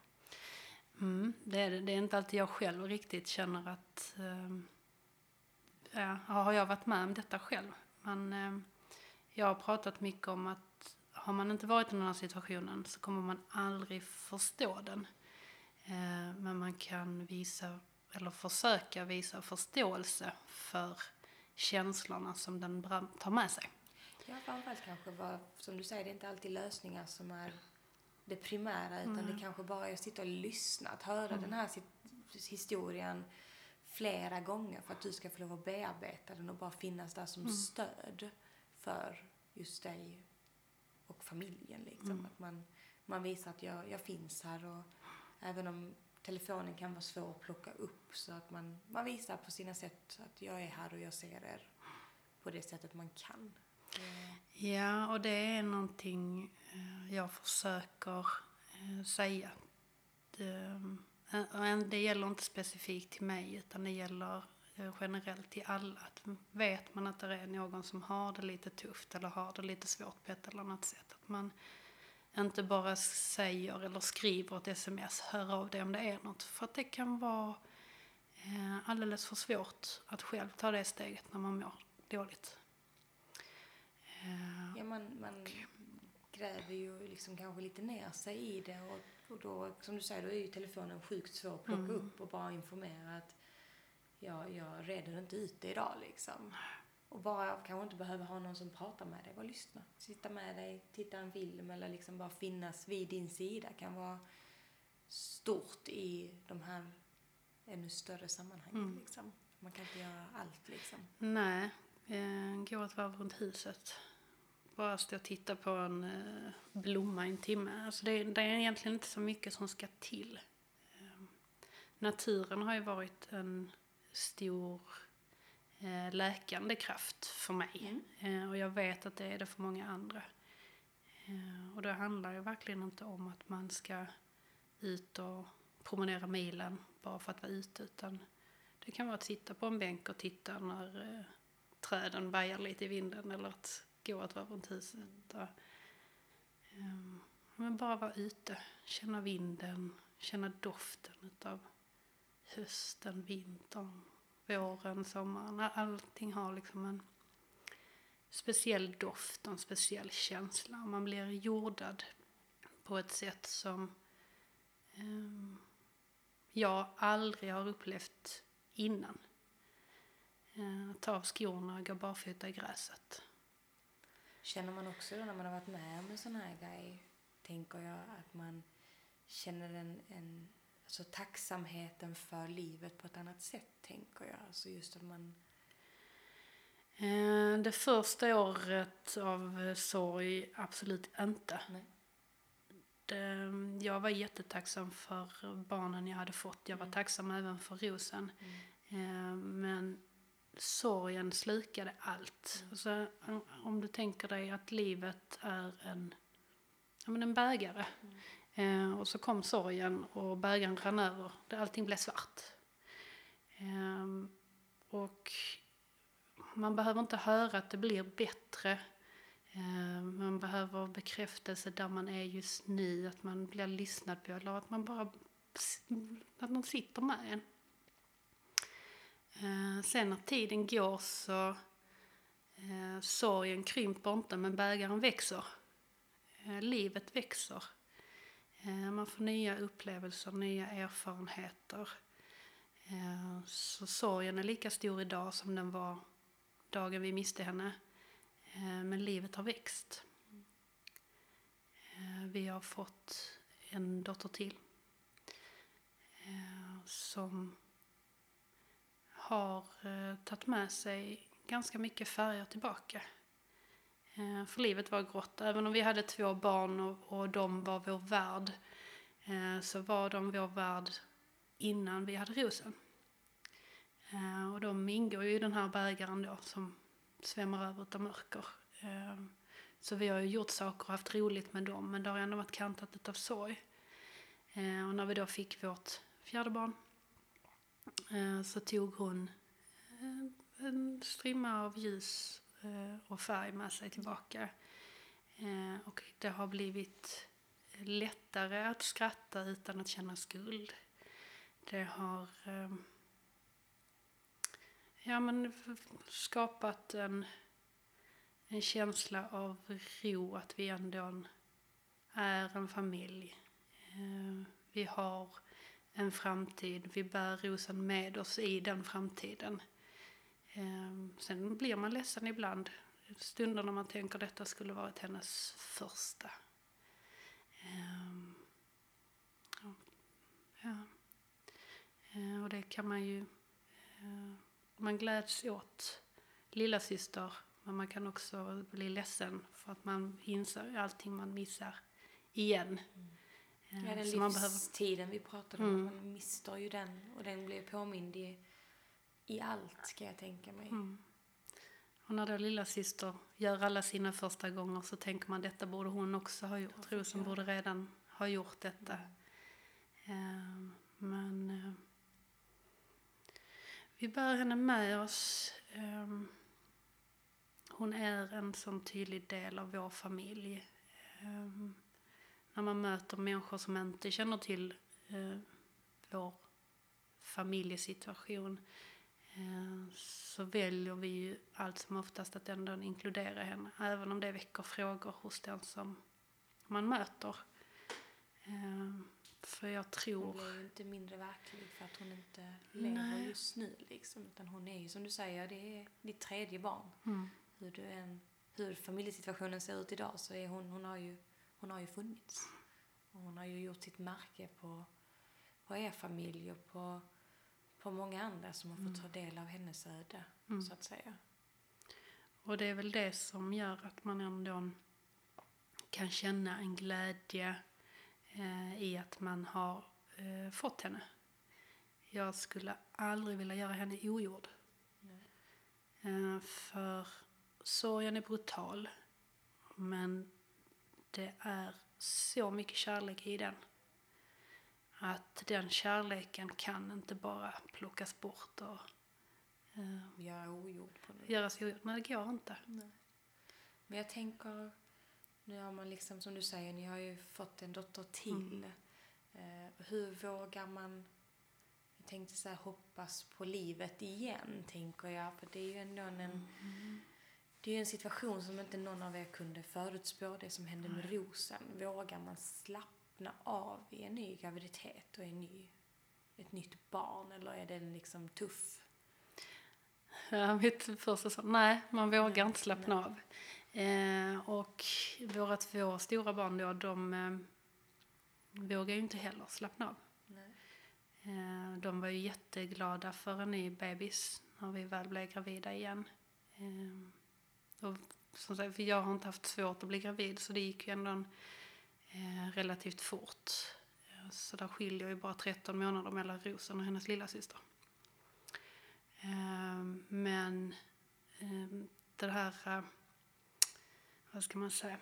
Mm, det, är, det är inte alltid jag själv riktigt känner att... Ehm, ja, har jag varit med om detta själv? Men eh, jag har pratat mycket om att har man inte varit i den här situationen så kommer man aldrig förstå den. Eh, men man kan visa, eller försöka visa förståelse för känslorna som den tar med sig. Ja, framförallt kanske var, som du säger, det är inte alltid lösningar som är det primära utan mm. det kanske bara är att sitta och lyssna, att höra mm. den här historien flera gånger för att du ska få lov att bearbeta den och bara finnas där som mm. stöd för just dig och familjen liksom. Mm. Att man, man visar att jag, jag finns här och även om telefonen kan vara svår att plocka upp så att man, man visar på sina sätt att jag är här och jag ser er på det sättet man kan. Ja, och det är någonting jag försöker eh, säga. Eh, det gäller inte specifikt till mig utan det gäller generellt till alla. Att vet man att det är någon som har det lite tufft eller har det lite svårt på ett eller annat sätt. Att man inte bara säger eller skriver ett sms, hör av dig om det är något. För att det kan vara alldeles för svårt att själv ta det steget när man mår dåligt. Ja, man, man gräver ju liksom kanske lite ner sig i det och, och då, som du säger, då är ju telefonen sjukt svår att plocka mm. upp och bara informera att jag, jag reder inte ut det idag liksom. Och bara kanske inte behöver ha någon som pratar med dig, bara lyssna. Sitta med dig, titta en film eller liksom bara finnas vid din sida kan vara stort i de här ännu större sammanhangen. Mm. Liksom. Man kan inte göra allt liksom. Nej, eh, gå ett varv runt huset. Bara stå och titta på en eh, blomma i en timme. Alltså det, det är egentligen inte så mycket som ska till. Eh, naturen har ju varit en stor eh, läkande kraft för mig. Eh, och jag vet att det är det för många andra. Och det handlar ju verkligen inte om att man ska ut och promenera milen bara för att vara ute. Utan det kan vara att sitta på en bänk och titta när träden vajar lite i vinden eller att gå att vara runt huset. Och, um, men bara vara ute, känna vinden, känna doften utav hösten, vintern, våren, sommaren. Allting har liksom en speciell doft och en speciell känsla. Man blir jordad på ett sätt som um, jag aldrig har upplevt innan. Uh, ta av skorna och gå barfota i gräset. Känner man också då när man har varit med om en sån här grej, tänker jag, att man känner en, en alltså tacksamheten för livet på ett annat sätt, tänker jag. Alltså just att man... Eh, det första året av sorg, absolut inte. Nej. Det, jag var jättetacksam för barnen jag hade fått. Jag var Mm. tacksam även för rosen. Mm. Eh, men sorgen slukade allt. Mm. Alltså, om- du tänker dig att livet är en, ja, men en bägare. Eh, och så kom sorgen och bägaren rann över. Det- Allting blev svart. Eh, och man behöver inte höra att det blir bättre. Eh, man behöver bekräftelse där man är just nu. Att man blir lyssnad på eller att man bara att någon sitter med en. Eh, sen när tiden går så eh, sorgen krymper inte men bägaren växer. Eh, livet växer. Eh, man får nya upplevelser, nya erfarenheter. Eh, så sorgen är lika stor idag som den var dagen vi miste henne. Eh, men livet har växt. Eh, vi har fått en dotter till. Eh, som har eh, tagit med sig ganska mycket färger tillbaka. Eh, för livet var grått. Även om vi hade två barn och, och de var vår värld eh, så var de vår värld innan vi hade rosen. Eh, och de ingår ju i den här bägaren då som svämmar över av mörker. Eh, så vi har ju gjort saker och haft roligt med dem men det har ändå varit kantat av sorg. Eh, och när vi då fick vårt fjärde barn Eh, så tog hon eh, en strimma av ljus eh, och färg med sig tillbaka. Eh, och det har blivit lättare att skratta utan att känna skuld. Det har eh, ja, men skapat en, en känsla av ro att vi ändå är en familj. Eh, vi har en framtid. Vi bär rosen med oss i den framtiden. Ehm, sen blir man ledsen ibland. Stunder när man tänker detta skulle varit hennes första. Ehm, ja. Ehm, och det kan man ju... Eh, man gläds åt lilla syster men man kan också bli ledsen för att man inser allting man missar igen. Mm. Ja, den man behöver livstiden vi pratade om, Mm. man mister ju den och den blir påmind i, i allt, ska jag tänka mig. Mm. Och när då lilla syster gör alla sina första gånger så tänker man detta borde hon också ha gjort. Rosen borde redan ha gjort detta. Mm. Men eh, vi bär henne med oss. Eh, hon är en sån tydlig del av vår familj. När man möter människor som inte känner till eh, vår familjesituation eh, så väljer vi ju allt som oftast att ändå inkludera henne. Även om det väcker frågor hos den som man möter. Eh, För jag Hon tror... blir ju inte mindre verklig för att hon inte Nej. lever just nu liksom. Utan hon är ju som du säger, det är ditt tredje barn. Mm. Hur, du än, hur familjesituationen ser ut idag så är hon, hon har ju, hon har ju funnits. Och hon har ju gjort sitt märke på, på er familj och på, på många andra som har fått ta del av hennes öde, Mm. så att säga. Och det är väl det som gör att man ändå kan känna en glädje eh, i att man har eh, fått henne. Jag skulle aldrig vilja göra henne ogjord. Eh, för sorgen är brutal. Men det är så mycket kärlek i den. Att den kärleken kan inte bara plockas bort och eh, Göra ogjord på något göras ogjord. Nej, det går inte. Nej. Men jag tänker, nu har man liksom som du säger, ni har ju fått en dotter till. Eh, hur vågar man, jag tänkte så här, hoppas på livet igen, tänker jag. För det är ju ändå en, det är ju en situation som inte någon av er kunde förutspå, det som hände med rosen. Vågar man slappna av i en ny graviditet och en ny, ett nytt barn, eller är den liksom tuff? Ja, mitt första sa nej, man vågar Nej, inte slappna av. Eh, och våra två stora barn då, de eh, vågar ju inte heller slappna av. Nej. Eh, de var ju jätteglada för en ny bebis när vi väl blev gravida igen. Eh, och som sagt, för jag har inte haft svårt att bli gravid så det gick ju ändå en, eh, relativt fort. Eh, Så där skiljer ju bara 13 månader mellan Rosen och hennes lilla syster. Eh, men eh, det här, eh, vad ska man säga,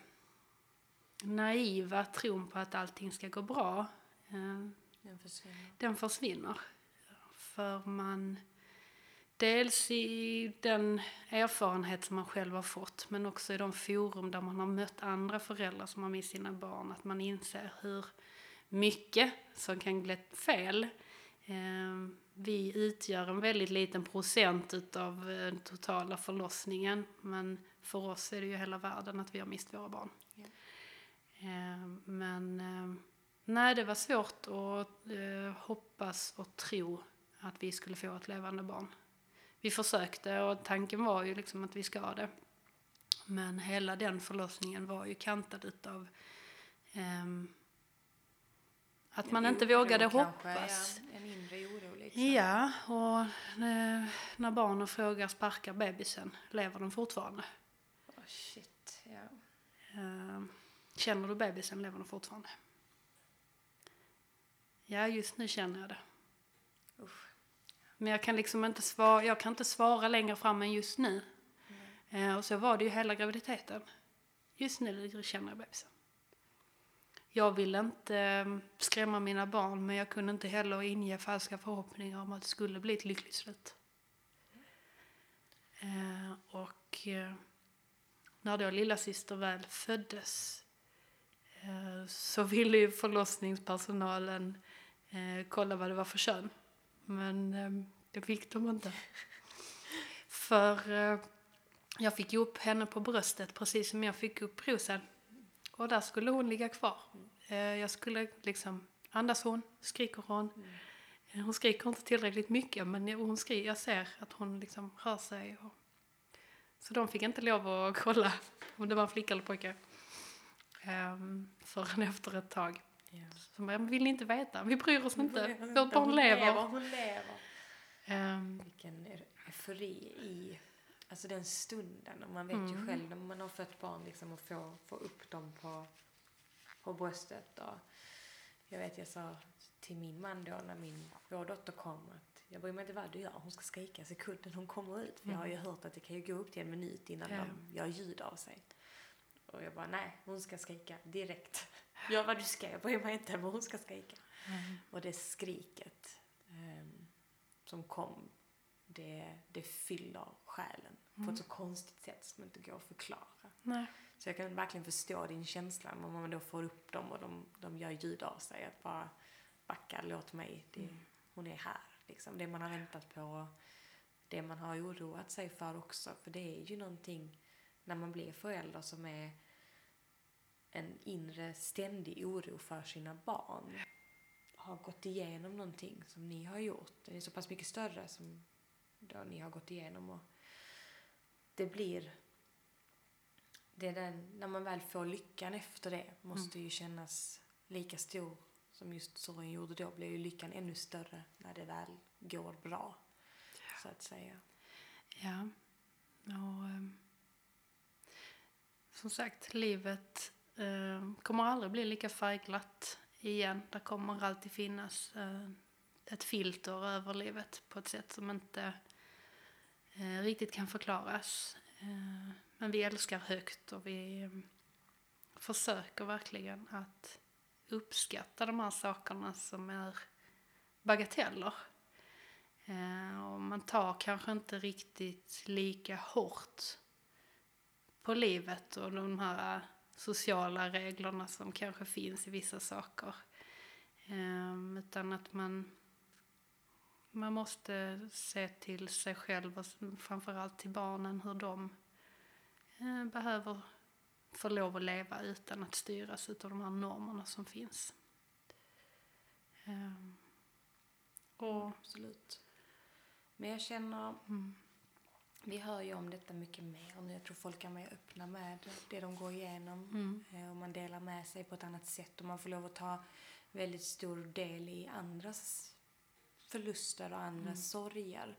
naiva tron på att allting ska gå bra eh, Den försvinner. den försvinner. För man, dels i den erfarenhet som man själv har fått men också i de forum där man har mött andra föräldrar som har mist sina barn, att man inser hur mycket som kan bli fel. Eh, vi utgör en väldigt liten procent utav eh, den totala förlossningen men för oss är det ju hela världen att vi har mist våra barn. Ja. Eh, men eh, nej, det var svårt att eh, hoppas och tro att vi skulle få ett levande barn. Vi försökte och tanken var ju liksom att vi ska det. Men hela den förlossningen var ju kantad utav ehm, att man inte vågade kanske, hoppas. Ja, en inre oro liksom. Ja, och eh, när barnen frågar sparkar bebisen, lever den fortfarande? Åh, shit, ja. Eh, känner du bebisen, lever den fortfarande? Ja, just nu känner jag det. Men jag kan liksom inte svara, jag kan inte svara längre fram än just nu. Eh, och så var det ju hela graviditeten. Just nu känner jag bebisen. Jag ville inte eh, skrämma mina barn men jag kunde inte heller inge falska förhoppningar om att det skulle bli ett lyckligt slut. Eh, och eh, när då lilla syster väl föddes så ville ju förlossningspersonalen kolla vad det var för kön. Men eh, det fick de inte. För eh, jag fick ju upp henne på bröstet precis som jag fick upp rosen. Och där skulle hon ligga kvar. Eh, jag skulle liksom, andas hon, skriker hon. Mm. Hon skriker inte tillräckligt mycket men hon skriker, jag ser att hon liksom rör sig. Och... Så de fick inte lov att kolla om det var en flicka eller pojke. Um, förrän efter ett tag. Ja. Så man vill inte veta, vi bryr oss inte. Vårt barn lever. Hon lever. Ehm, Vilken eufori i alltså den stunden. Och man vet ju Mm. själv när man har fött barn liksom och få, få upp dem på, på bröstet. Och jag vet jag sa till min man då när min, vår dotter kom att jag bryr mig inte vad du gör, hon ska skrika sekunden hon kommer ut. För jag har ju hört att det kan ju gå upp till en minut innan Ja. de gör ljud av sig. Och jag bara, nej, hon ska skrika direkt. Gör vad du ska, jag bryr mig inte, men hon ska skrika. Och det skriket ehm, som kom, det, det fyller själen på ett så konstigt sätt som inte går att förklara. nej. Så jag kan verkligen förstå din känsla när man då får upp dem och de, de gör ljud av sig. Att bara backa, låt mig, det, hon är här. Liksom. Det man har väntat på, det man har oroat sig för också. För det är ju någonting när man blir förälder som är en inre ständig oro för sina barn. har gått igenom någonting som ni har gjort. Den är så pass mycket större som då ni har gått igenom och det blir det är den, när man väl får lyckan efter det måste ju kännas lika stor som just sorgen gjorde då blir ju lyckan ännu större när det väl går bra. Så att säga. Ja. Och, eh, som sagt, livet eh, kommer aldrig bli lika färgglatt igen. Det kommer alltid finnas eh, ett filter över livet på ett sätt som inte eh, riktigt kan förklaras. Eh, men vi älskar högt och vi eh, försöker verkligen att uppskatta de här sakerna som är bagateller. Eh, och man tar kanske inte riktigt lika hårt på livet och de här sociala reglerna som kanske finns i vissa saker. Eh, utan att man, man måste se till sig själv och framförallt till barnen hur de eh, behöver få lov att leva utan att styras av de här normerna som finns. Um, och, Absolut. Men jag känner, mm. Vi hör ju om detta mycket mer nu. Jag tror folk är mer öppna med det de går igenom. Mm. Eh, och man delar med sig på ett annat sätt och man får lov att ta väldigt stor del i andras förluster och andras mm. sorger.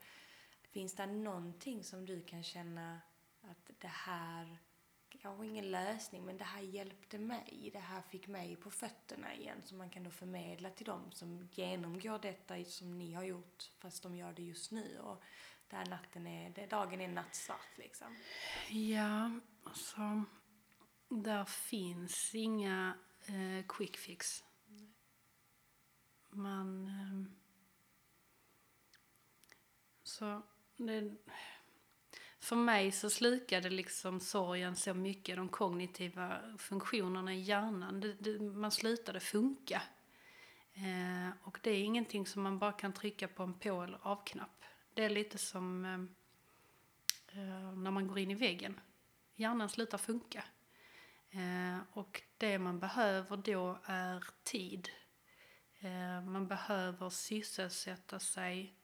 Finns det någonting som du kan känna att det här kanske ingen lösning, men det här hjälpte mig. Det här fick mig på fötterna igen. Så man kan då förmedla till dem som genomgår detta som ni har gjort, fast de gör det just nu. Och där natten är, där dagen är nattsvart liksom. Ja, alltså. Där finns inga eh, quick fix. Man... Eh, så det för mig så slukade liksom sorgen så mycket, de kognitiva funktionerna i hjärnan. Det, det, man slutade funka. Eh, och det är ingenting som man bara kan trycka på en på eller avknapp. Det är lite som eh, eh, när man går in i väggen. Hjärnan slutar funka. Eh, och det man behöver då är tid. Eh, man behöver sysselsätta sig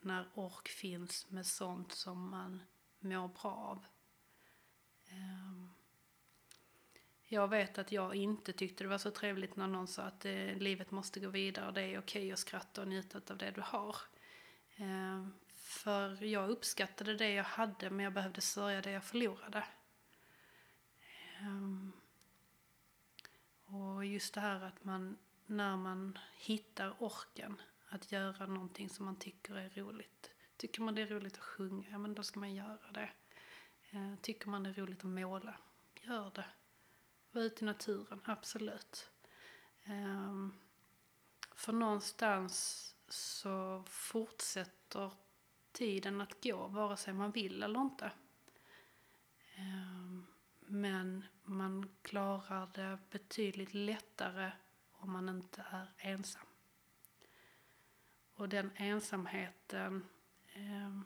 när ork finns med sånt som man mår bra av. Ehm, jag vet att jag inte tyckte det var så trevligt när någon sa att eh, livet måste gå vidare och det är okej att skratta och njuta av det du har. Ehm, för jag uppskattade det jag hade men jag behövde sörja det jag förlorade. Ehm, och just det här att man, när man hittar orken att göra någonting som man tycker är roligt Tycker man det är roligt att sjunga, ja men då ska man göra det. Ehm, tycker man det är roligt att måla, gör det. Var ute i naturen, absolut. Ehm, för någonstans så fortsätter tiden att gå vare sig man vill eller inte. Ehm, men man klarar det betydligt lättare om man inte är ensam. Och den ensamheten eh,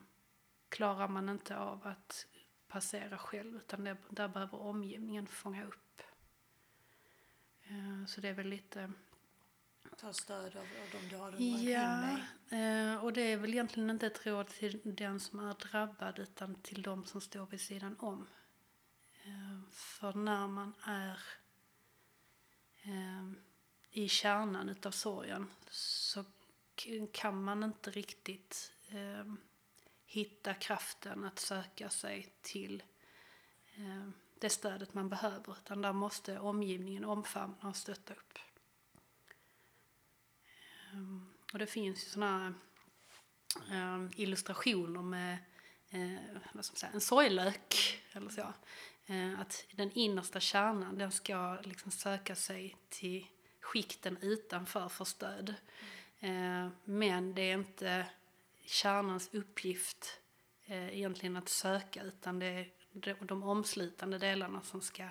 klarar man inte av att passera själv utan det, där behöver omgivningen fånga upp. Eh, så det är väl lite... Ta stöd av, av de du har runt ja, eh, och det är väl egentligen inte ett råd till den som är drabbad utan till de som står vid sidan om. Eh, för när man är eh, i kärnan utav sorgen så kan man inte riktigt hitta kraften att söka sig till det stödet man behöver. Utan där måste omgivningen omfamna och stötta upp. Eh, och det finns ju sådana eh, illustrationer med eh, vad ska man säga, en sorglök eller så. Eh, att den innersta kärnan den ska liksom söka sig till skikten utanför för stöd. Eh, men det är inte kärnans uppgift egentligen att söka utan det är de, de omslutande delarna som ska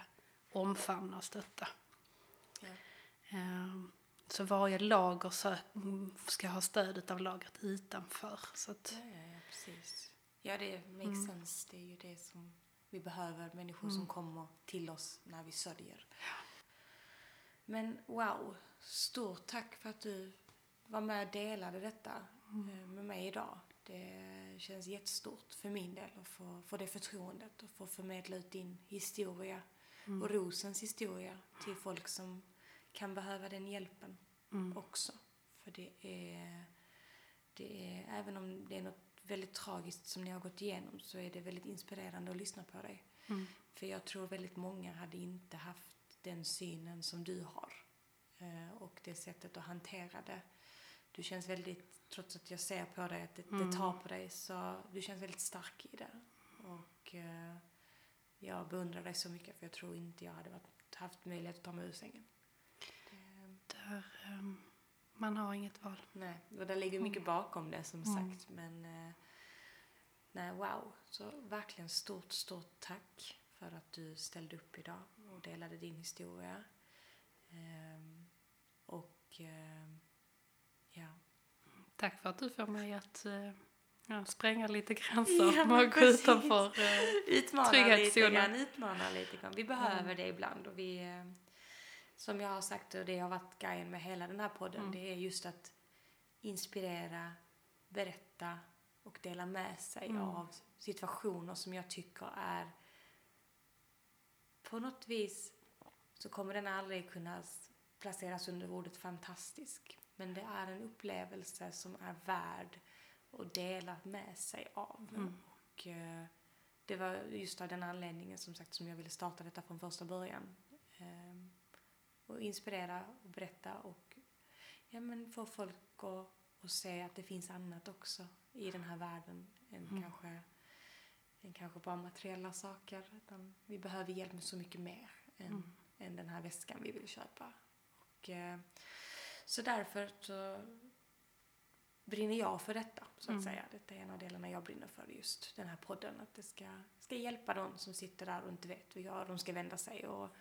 omfamna och stötta. Ja. Så varje lager sök, ska ha stödet av lagret utanför. Så att, ja, ja, ja, precis. Ja, det makes mm. sense. Det är ju det som vi behöver, människor mm. som kommer till oss när vi sörjer. Men wow, stort tack för att du var med och delade detta eh, med mig idag. Det känns jättestort för min del att få, få det förtroendet och få förmedla ut din historia och Rosens historia till folk som kan behöva den hjälpen också. För det är, det är, även om det är något väldigt tragiskt som ni har gått igenom så är det väldigt inspirerande att lyssna på dig. För jag tror väldigt många hade inte haft den synen som du har. Eh, och det sättet att hantera det. Du känns väldigt, trots att jag ser på dig att det, det tar på dig, så du känns väldigt stark i det. Och eh, jag beundrar dig så mycket för jag tror inte jag hade varit, haft möjlighet att ta mig ur sängen. Där, ehm, man har inget val. nej, och det ligger mycket bakom det som sagt. Men eh, nej, wow. Så verkligen stort, stort tack för att du ställde upp idag och delade din historia. Ehm, och ehm, ja. Tack för att du får mig att eh, ja, spränga lite gränser Ja, att gå utanför. Eh, Utmana lite Trygghetszonen. grann, utmana lite grann. Vi behöver det ibland och vi, som jag har sagt och det har varit grejen med hela den här podden, det är just att inspirera, berätta och dela med sig av situationer som jag tycker är på något vis så kommer den aldrig kunna placeras under ordet fantastisk. Men det är en upplevelse som är värd att dela med sig av. Och eh, det var just av den anledningen som sagt som jag ville starta detta från första början. Ehm, och inspirera och berätta och ja, men få folk att, att se att det finns annat också i den här världen än kanske än kanske bara materiella saker. Utan vi behöver hjälp med så mycket mer än, än den här väskan vi vill köpa. Och, eh, så därför så brinner jag för detta, så att säga. Detta är en av delarna jag brinner för, just den här podden. Att det ska, ska hjälpa de som sitter där och inte vet hur de ska vända sig. Och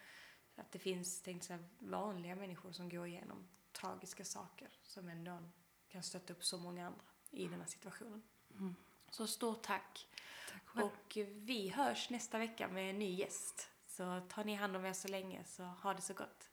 att det finns tänkte jag, säga, vanliga människor som går igenom tragiska saker som ändå kan stötta upp så många andra i den här situationen. Så stort tack. tack själv. Och vi hörs nästa vecka med en ny gäst. Så tar ni hand om er så länge så ha det så gott.